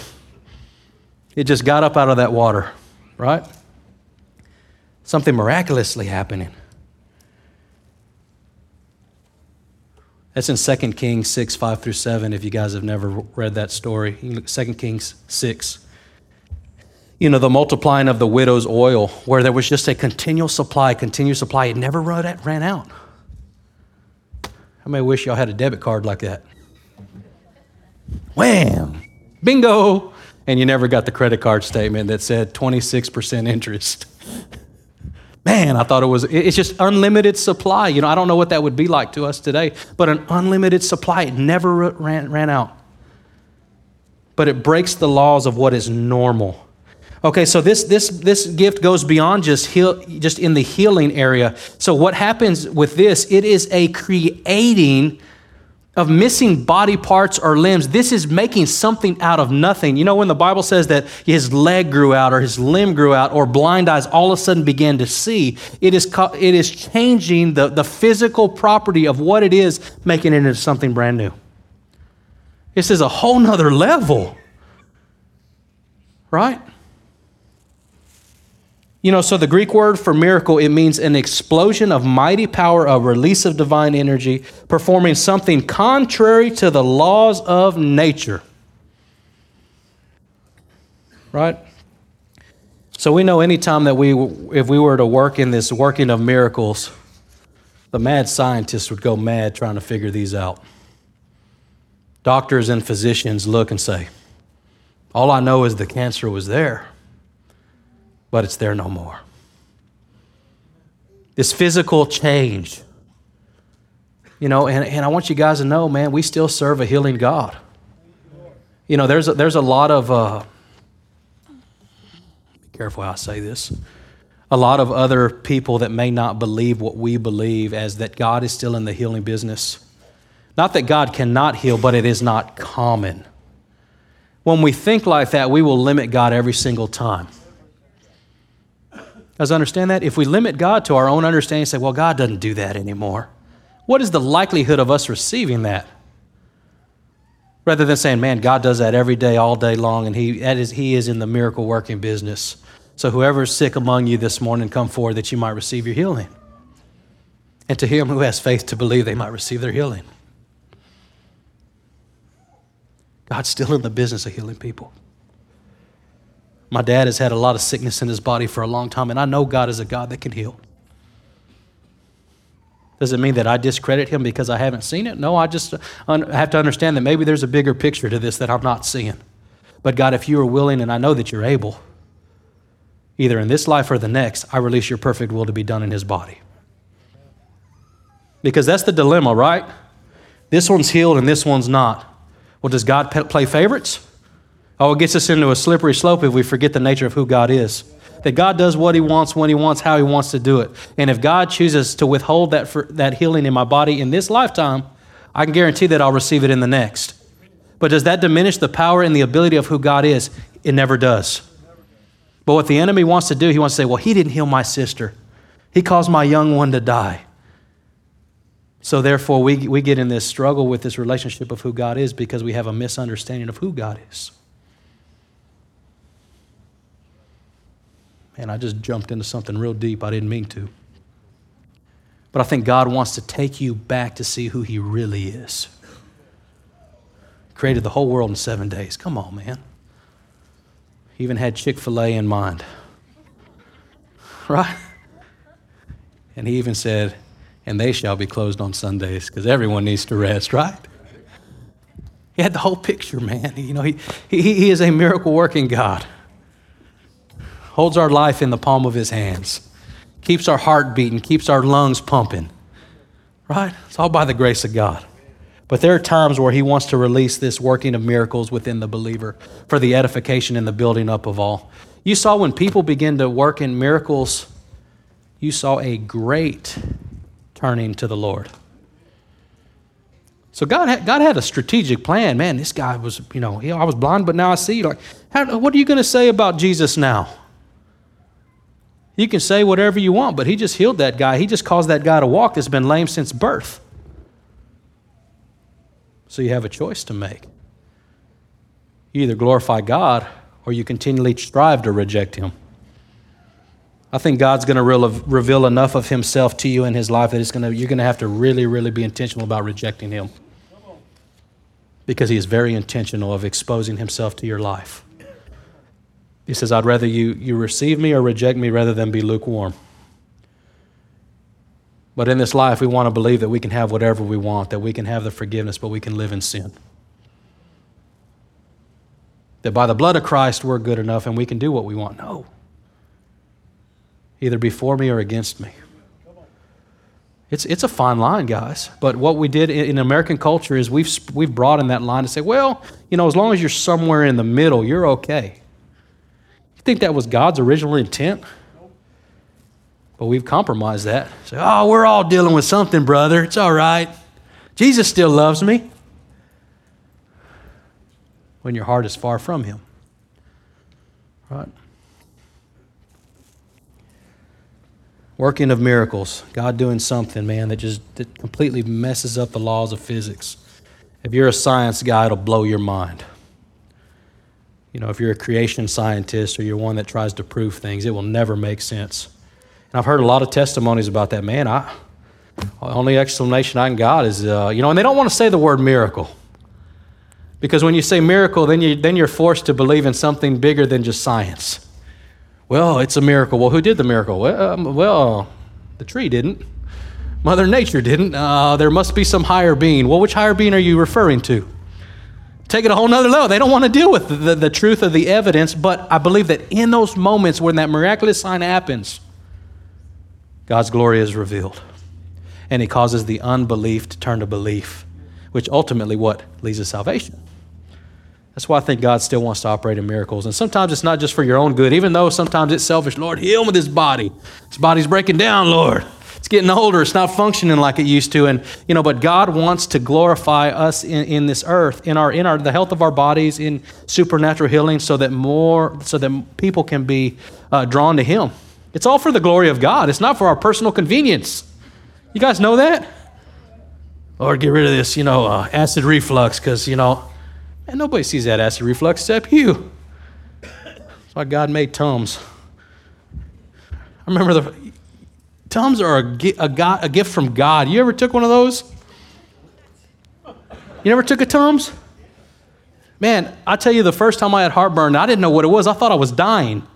It just got up out of that water, right? Something miraculously happening. That's in 2 Kings 6, 5 through 7, if you guys have never read that story. 2 Kings 6. You know, the multiplying of the widow's oil, where there was just a continual supply, continual supply. It never ran out. How many wish y'all had a debit card like that? Wham! Bingo! And you never got the credit card statement that said 26% interest. Man, I thought it was, it's just unlimited supply. You know, I don't know what that would be like to us today, but an unlimited supply. It never ran, ran out. But it breaks the laws of what is normal. Okay, so this, this, this gift goes beyond just, heal, just in the healing area. So, what happens with this, it is a creating of missing body parts or limbs. This is making something out of nothing. You know, when the Bible says that his leg grew out or his limb grew out or blind eyes all of a sudden began to see, it is, it is changing the, the physical property of what it is, making it into something brand new. This is a whole nother level, right? You know, so the Greek word for miracle, it means an explosion of mighty power, a release of divine energy, performing something contrary to the laws of nature. Right? So we know anytime that we, if we were to work in this working of miracles, the mad scientists would go mad trying to figure these out. Doctors and physicians look and say, All I know is the cancer was there, but it's there no more. This physical change. You know, and, and I want you guys to know, man, we still serve a healing God. You know, there's a, there's a lot of, uh, be careful how I say this, a lot of other people that may not believe what we believe as that God is still in the healing business. Not that God cannot heal, but it is not common. When we think like that, we will limit God every single time. Guys, understand that? If we limit God to our own understanding, say, well, God doesn't do that anymore, what is the likelihood of us receiving that? Rather than saying, man, God does that every day, all day long, and he, that is, he is in the miracle working business. So whoever is sick among you this morning, come forward that you might receive your healing. And to him who has faith to believe, they might receive their healing. God's still in the business of healing people. My dad has had a lot of sickness in his body for a long time, and I know God is a God that can heal. Does it mean that I discredit him because I haven't seen it? No, I just have to understand that maybe there's a bigger picture to this that I'm not seeing. But God, if you are willing, and I know that you're able, either in this life or the next, I release your perfect will to be done in his body. Because that's the dilemma, right? This one's healed and this one's not. Well, does God play favorites? Oh, it gets us into a slippery slope if we forget the nature of who God is. That God does what He wants, when He wants, how He wants to do it. And if God chooses to withhold that, for, that healing in my body in this lifetime, I can guarantee that I'll receive it in the next. But does that diminish the power and the ability of who God is? It never does. But what the enemy wants to do, he wants to say, well, he didn't heal my sister. He caused my young one to die. So therefore, we, we get in this struggle with this relationship of who God is because we have a misunderstanding of who God is. And I just jumped into something real deep I didn't mean to. But I think God wants to take you back to see who He really is. Created the whole world in seven days. Come on, man. He even had Chick fil A in mind. Right? And He even said, and they shall be closed on Sundays because everyone needs to rest, right? He had the whole picture, man. You know, he, he, he is a miracle working God. Holds our life in the palm of his hands, keeps our heart beating, keeps our lungs pumping, right? It's all by the grace of God. But there are times where he wants to release this working of miracles within the believer for the edification and the building up of all. You saw when people begin to work in miracles, you saw a great turning to the Lord. So God had, God had a strategic plan. Man, this guy was, you know, I was blind, but now I see. Like, how, what are you going to say about Jesus now? You can say whatever you want, but he just healed that guy. He just caused that guy to walk that's been lame since birth. So you have a choice to make. You either glorify God or you continually strive to reject him. I think God's going to reveal enough of Himself to you in His life that it's going to, you're going to have to really, really be intentional about rejecting Him. Because He is very intentional of exposing Himself to your life. He says, I'd rather you, you receive me or reject me rather than be lukewarm. But in this life, we want to believe that we can have whatever we want, that we can have the forgiveness, but we can live in sin. That by the blood of Christ, we're good enough and we can do what we want. No either before me or against me. It's, it's a fine line, guys. But what we did in American culture is we've, we've brought in that line to say, well, you know, as long as you're somewhere in the middle, you're okay. You think that was God's original intent? But we've compromised that. Say, oh, we're all dealing with something, brother. It's all right. Jesus still loves me. When your heart is far from Him. Right? working of miracles, God doing something, man, that just that completely messes up the laws of physics. If you're a science guy, it'll blow your mind. You know, if you're a creation scientist or you're one that tries to prove things, it will never make sense. And I've heard a lot of testimonies about that. Man, I, the only explanation I got is, uh, you know, and they don't want to say the word miracle. Because when you say miracle, then, you, then you're forced to believe in something bigger than just science. Well, it's a miracle. Well, who did the miracle? Well, um, well the tree didn't. Mother Nature didn't. Uh, there must be some higher being. Well, which higher being are you referring to? Take it a whole nother level. They don't want to deal with the, the, the truth of the evidence, but I believe that in those moments when that miraculous sign happens, God's glory is revealed. And He causes the unbelief to turn to belief, which ultimately what leads to salvation. That's why I think God still wants to operate in miracles. And sometimes it's not just for your own good, even though sometimes it's selfish. Lord, heal with this body. This body's breaking down, Lord. It's getting older. It's not functioning like it used to. And, you know, but God wants to glorify us in, in this earth, in our, in our, the health of our bodies, in supernatural healing, so that more, so that people can be uh, drawn to Him. It's all for the glory of God. It's not for our personal convenience. You guys know that? Or get rid of this, you know, uh, acid reflux, because, you know, and nobody sees that acid reflux except you. That's why God made Tums. I remember the Tums are a, a, God, a gift from God. You ever took one of those? You never took a Tums? Man, I tell you, the first time I had heartburn, I didn't know what it was. I thought I was dying.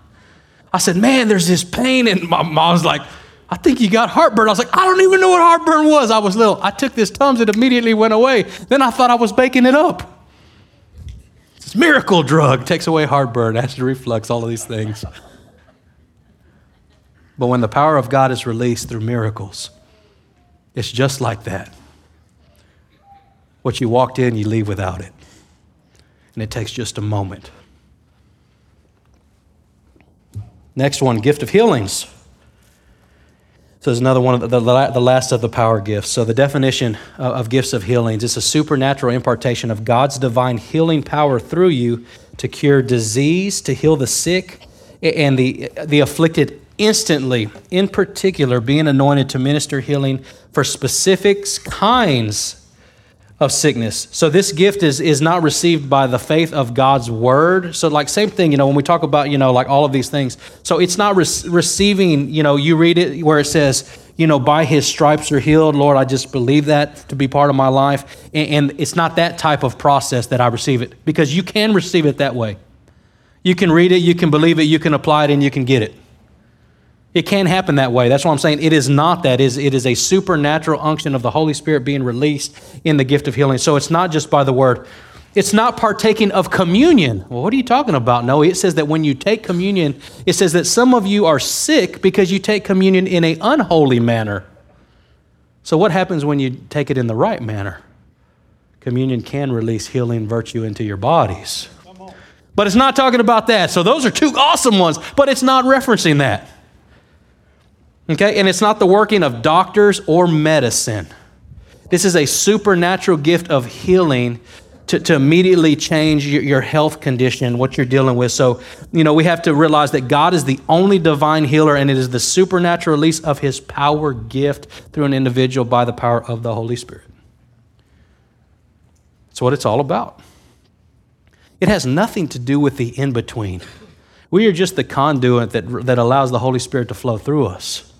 I said, Man, there's this pain. And my mom was like, I think you got heartburn. I was like, I don't even know what heartburn was. I was little. I took this Tums, it immediately went away. Then I thought I was baking it up. This miracle drug takes away heartburn, acid reflux, all of these things. But when the power of God is released through miracles, it's just like that. What you walked in, you leave without it. And it takes just a moment. Next one gift of healings. So there's another one of the, the, last of the power gifts. So the definition of, gifts of healings is a supernatural impartation of God's divine healing power through you to cure disease, to heal the sick and the, the afflicted instantly, in particular, being anointed to minister healing for specific kinds of sickness. So this gift is is not received by the faith of God's word. So like same thing, you know, when we talk about, you know, like all of these things. So it's not re- receiving, you know, you read it where it says, you know, by his stripes are healed. Lord, I just believe that to be part of my life. And, and it's not that type of process that I receive it because you can receive it that way. You can read it, you can believe it, you can apply it, and you can get it. It can't happen that way. That's why I'm saying it is not that. It is, it is a supernatural unction of the Holy Spirit being released in the gift of healing. So it's not just by the word. It's not partaking of communion. Well, what are you talking about? No, it says that when you take communion, it says that some of you are sick because you take communion in an unholy manner. So what happens when you take it in the right manner? Communion can release healing virtue into your bodies. But it's not talking about that. So those are two awesome ones, but it's not referencing that. Okay? And it's not the working of doctors or medicine. This is a supernatural gift of healing to, to immediately change your, your health condition, what you're dealing with. So, you know, we have to realize that God is the only divine healer, and it is the supernatural release of his power gift through an individual by the power of the Holy Spirit. That's what it's all about. It has nothing to do with the in between. We are just the conduit that, that allows the Holy Spirit to flow through us.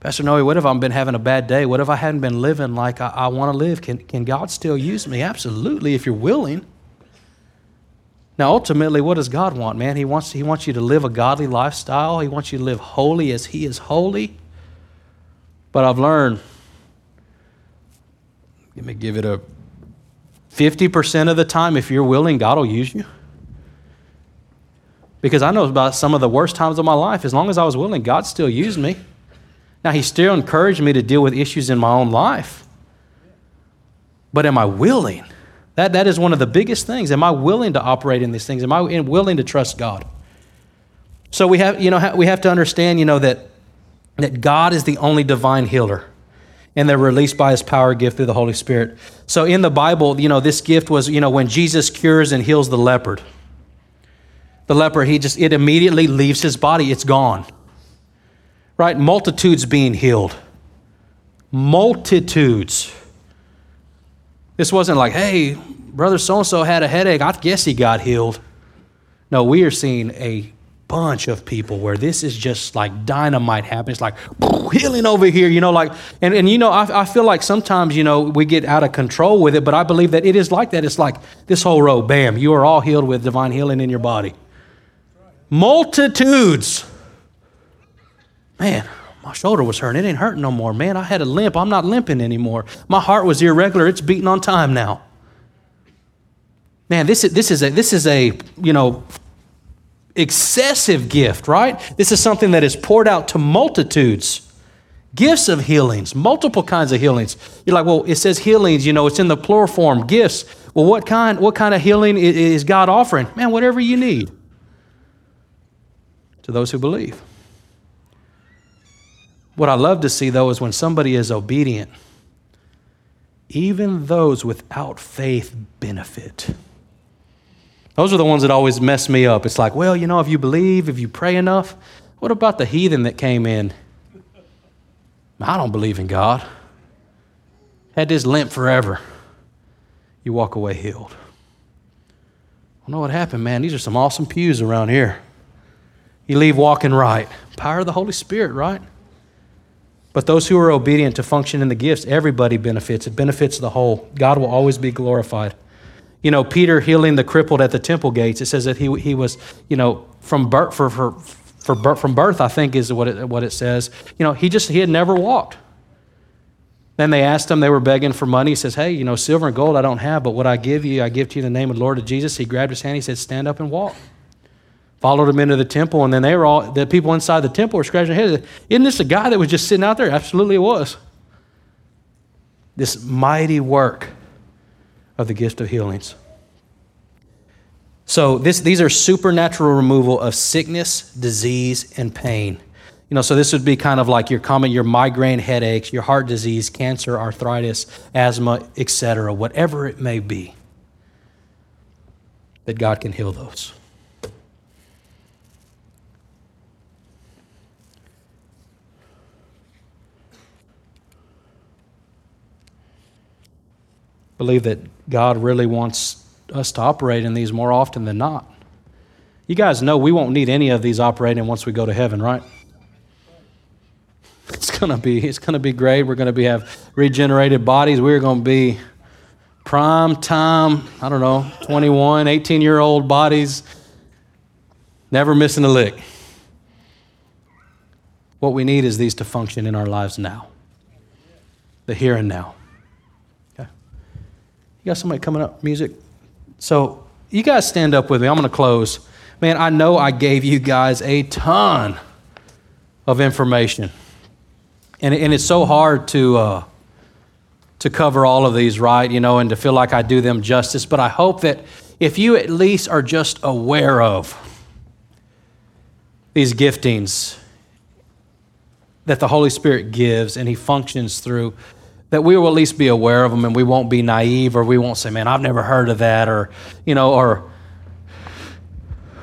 Pastor Noe, what if I've been having a bad day? What if I hadn't been living like I, I want to live? Can, can God still use me? Absolutely, if you're willing. Now, ultimately, what does God want, man? He wants, he wants you to live a godly lifestyle. He wants you to live holy as He is holy. But I've learned, let me give it a 50% of the time, if you're willing, God will use you. Because I know about some of the worst times of my life, as long as I was willing, God still used me. Now, he still encouraged me to deal with issues in my own life. But am I willing? That, that is one of the biggest things. Am I willing to operate in these things? Am I willing to trust God? So we have, you know, we have to understand, you know, that, that God is the only divine healer. And they're released by his power gift through the Holy Spirit. So in the Bible, you know, this gift was, you know, when Jesus cures and heals the leopard. The leper, he just, it immediately leaves his body. It's gone right? Multitudes being healed. Multitudes. This wasn't like, hey, brother so and so had a headache. I guess he got healed. No, we are seeing a bunch of people where this is just like dynamite happening. It's like healing over here, you know, like, and, and you know, I, I feel like sometimes, you know, we get out of control with it, but I believe that it is like that. It's like this whole row, bam, you are all healed with divine healing in your body. Multitudes. Man, my shoulder was hurting. It ain't hurting no more. Man, I had a limp. I'm not limping anymore. My heart was irregular. It's beating on time now. Man, this is, this is a, this is a, you know, excessive gift, right? This is something that is poured out to multitudes. Gifts of healings, multiple kinds of healings. You're like, well, it says healings, you know, it's in the plural form, gifts. Well, what kind, what kind of healing is God offering? Man, whatever you need to those who believe. What I love to see, though, is when somebody is obedient, even those without faith benefit. Those are the ones that always mess me up. It's like, well, you know, if you believe, if you pray enough, what about the heathen that came in? I don't believe in God. Had this limp forever. You walk away healed. I know what happened, man. These are some awesome pews around here. You leave walking right. Power of the Holy Spirit, right? But those who are obedient to function in the gifts, everybody benefits. It benefits the whole. God will always be glorified. You know, Peter healing the crippled at the temple gates, it says that he, he was, you know, from birth, for, for, for birth, from birth, I think is what it, what it says. You know, he just, he had never walked. Then they asked him, they were begging for money. He says, Hey, you know, silver and gold I don't have, but what I give you, I give to you in the name of the Lord of Jesus. He grabbed his hand, he said, Stand up and walk. Followed him into the temple, and then they were all, the people inside the temple were scratching their heads. Isn't this a guy that was just sitting out there? Absolutely it was. This mighty work of the gift of healings. So this, these are supernatural removal of sickness, disease, and pain. You know, so this would be kind of like your common, your migraine headaches, your heart disease, cancer, arthritis, asthma, etc., whatever it may be. That God can heal those. Believe that God really wants us to operate in these more often than not. You guys know we won't need any of these operating once we go to heaven, right? It's gonna be it's gonna be great. We're gonna be have regenerated bodies. We're gonna be prime time, I don't know, 21, 18 year old bodies, never missing a lick. What we need is these to function in our lives now, the here and now. You got somebody coming up, music? So you guys stand up with me. I'm going to close. Man, I know I gave you guys a ton of information. And, and it's so hard to, uh, to cover all of these, right? You know, and to feel like I do them justice. But I hope that if you at least are just aware of these giftings that the Holy Spirit gives and He functions through, that we will at least be aware of them and we won't be naive or we won't say, man, I've never heard of that or, you know, or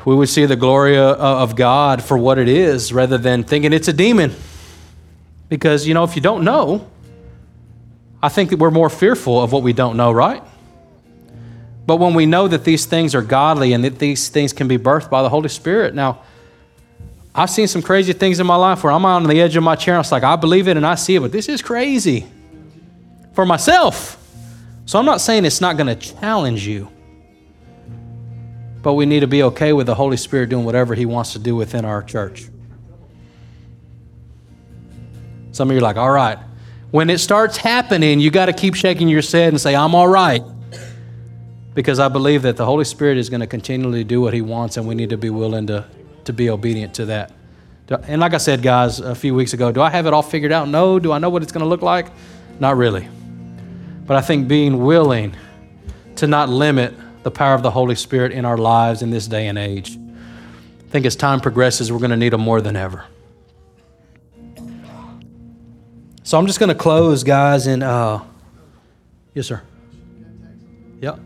we would see the glory of God for what it is rather than thinking it's a demon. Because, you know, if you don't know, I think that we're more fearful of what we don't know, right? But when we know that these things are godly and that these things can be birthed by the Holy Spirit, now, I've seen some crazy things in my life where I'm on the edge of my chair and it's like, I believe it and I see it, but this is crazy for myself. So I'm not saying it's not going to challenge you, but we need to be okay with the Holy Spirit doing whatever He wants to do within our church. Some of you are like, all right. When it starts happening, you got to keep shaking your head and say, I'm all right. Because I believe that the Holy Spirit is going to continually do what He wants, and we need to be willing to, to be obedient to that. And like I said, guys, a few weeks ago, do I have it all figured out? No. Do I know what it's going to look like? Not really. But I think being willing to not limit the power of the Holy Spirit in our lives in this day and age. I think as time progresses, we're going to need them more than ever. So I'm just going to close, guys, and uh, yes, sir. Yep.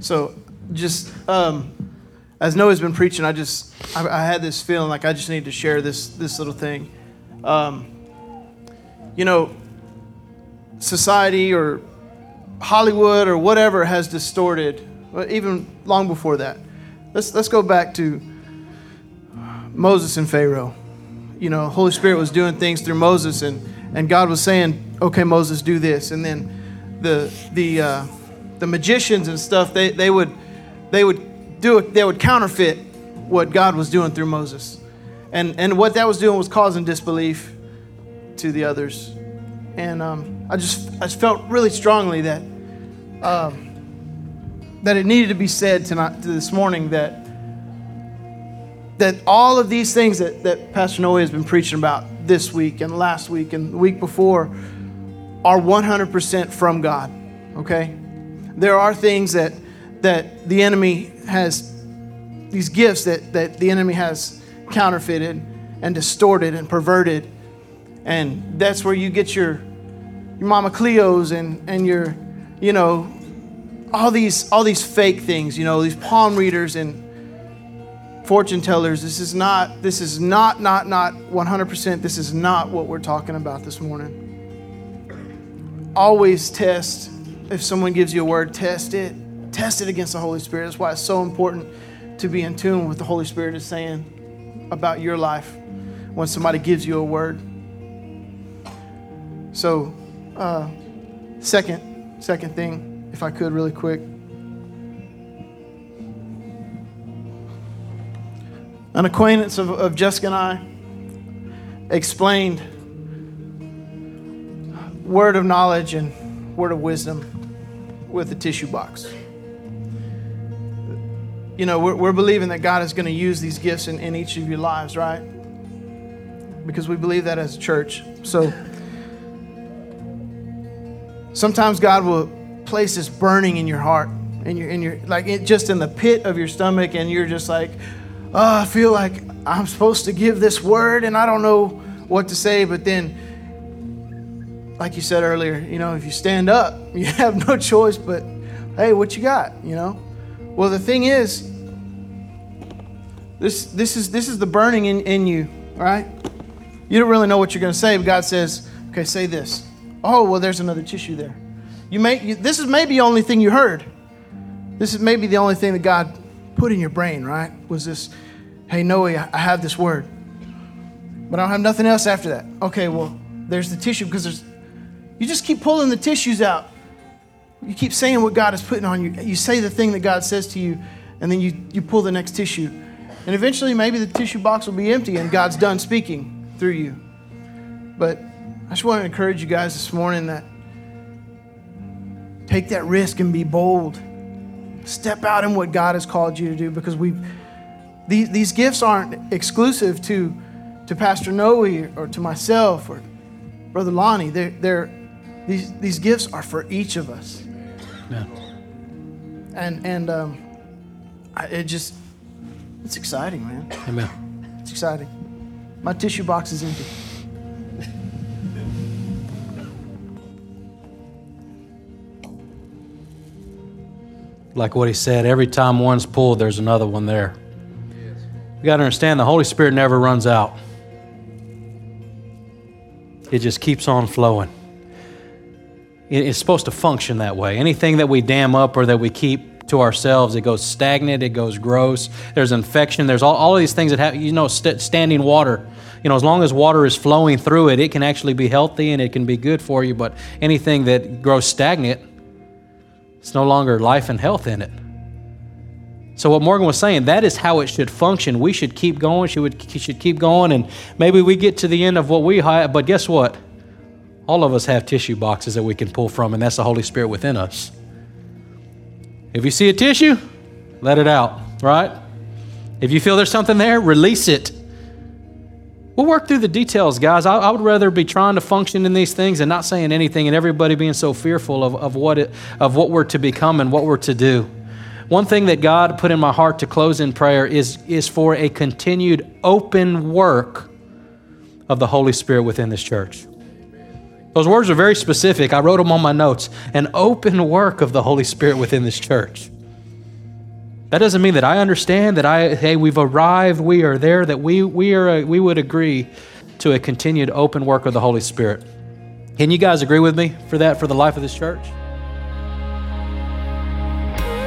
So, just um, as Noe's been preaching, I just I, I had this feeling like I just need to share this this little thing. Um, you know, society or Hollywood or whatever has distorted, even long before that. Let's, let's go back to Moses and Pharaoh. You know, Holy Spirit was doing things through Moses, and, and God was saying, okay, Moses, do this. And then the, the, uh, the magicians and stuff, they, they, would, they, would do they would counterfeit what God was doing through Moses. And, and what that was doing was causing disbelief to the others. and um, I just I just felt really strongly that um, that it needed to be said tonight, this morning, that that all of these things that, that Pastor Noe has been preaching about this week and last week and the week before are 100% from God. Okay, there are things that that the enemy has these gifts that that the enemy has counterfeited and distorted and perverted, and that's where you get your your Mama Cleos and and your you know all these all these fake things, you know, these palm readers and fortune tellers. This is not this is not not not 100%. This is not what we're talking about this morning. Always test if someone gives you a word, test it. Test it against the Holy Spirit. That's why it's so important to be in tune with the Holy Spirit is saying about your life when somebody gives you a word. So, uh, second, second thing, if I could, really quick. An acquaintance of, of Jessica and I explained word of knowledge and word of wisdom with a tissue box. You know, we're, we're believing that God is going to use these gifts in, in each of your lives, right? Because we believe that as a church. So sometimes God will place this burning in your heart and you're in your like it just in the pit of your stomach and you're just like oh i feel like i'm supposed to give this word and i don't know what to say but then like you said earlier you know if you stand up you have no choice but hey what you got you know well the thing is this this is this is the burning in, in you right you don't really know what you're going to say but god says okay say this oh well there's another tissue there you may, you, this is maybe the only thing you heard. This is maybe the only thing that God put in your brain, right? Was this, hey, Noe, I have this word. But I don't have nothing else after that. Okay, well, there's the tissue because there's, you just keep pulling the tissues out. You keep saying what God is putting on you. You say the thing that God says to you, and then you, you pull the next tissue. And eventually, maybe the tissue box will be empty and God's done speaking through you. But I just want to encourage you guys this morning that Take that risk and be bold. Step out in what God has called you to do because we these, these gifts aren't exclusive to, to Pastor Noe or to myself or Brother Lonnie. They're, they're, these, these gifts are for each of us. And, and um, I, it just, it's exciting, man. Amen. It's exciting. My tissue box is empty. like what he said, every time one's pulled, there's another one there. You got to understand the Holy Spirit never runs out, it just keeps on flowing. It's supposed to function that way. Anything that we dam up or that we keep to ourselves, it goes stagnant, it goes gross. There's infection. There's all, all of these things that have, you know, st- standing water. You know, as long as water is flowing through it, it can actually be healthy and it can be good for you. But anything that grows stagnant, it's no longer life and health in it. So what Morgan was saying, that is how it should function. We should keep going. She would should keep going, and maybe we get to the end of what we have. But guess what? All of us have tissue boxes that we can pull from, and that's the Holy Spirit within us. If you see a tissue, let it out. Right? If you feel there's something there, release it. We'll work through the details, guys. I, I, would rather be trying to function in these things and not saying anything, and everybody being so fearful of, of, what, it, of what we're to become and what we're to do. One thing that God put in my heart to close in prayer is, is for a continued open work of the Holy Spirit within this church. Those words are very specific. I wrote them on my notes. An open work of the Holy Spirit within this church. That doesn't mean that I understand that I hey we've arrived, we are there that we we are we would agree to a continued open work of the Holy Spirit. Can you guys agree with me for that for the life of this church?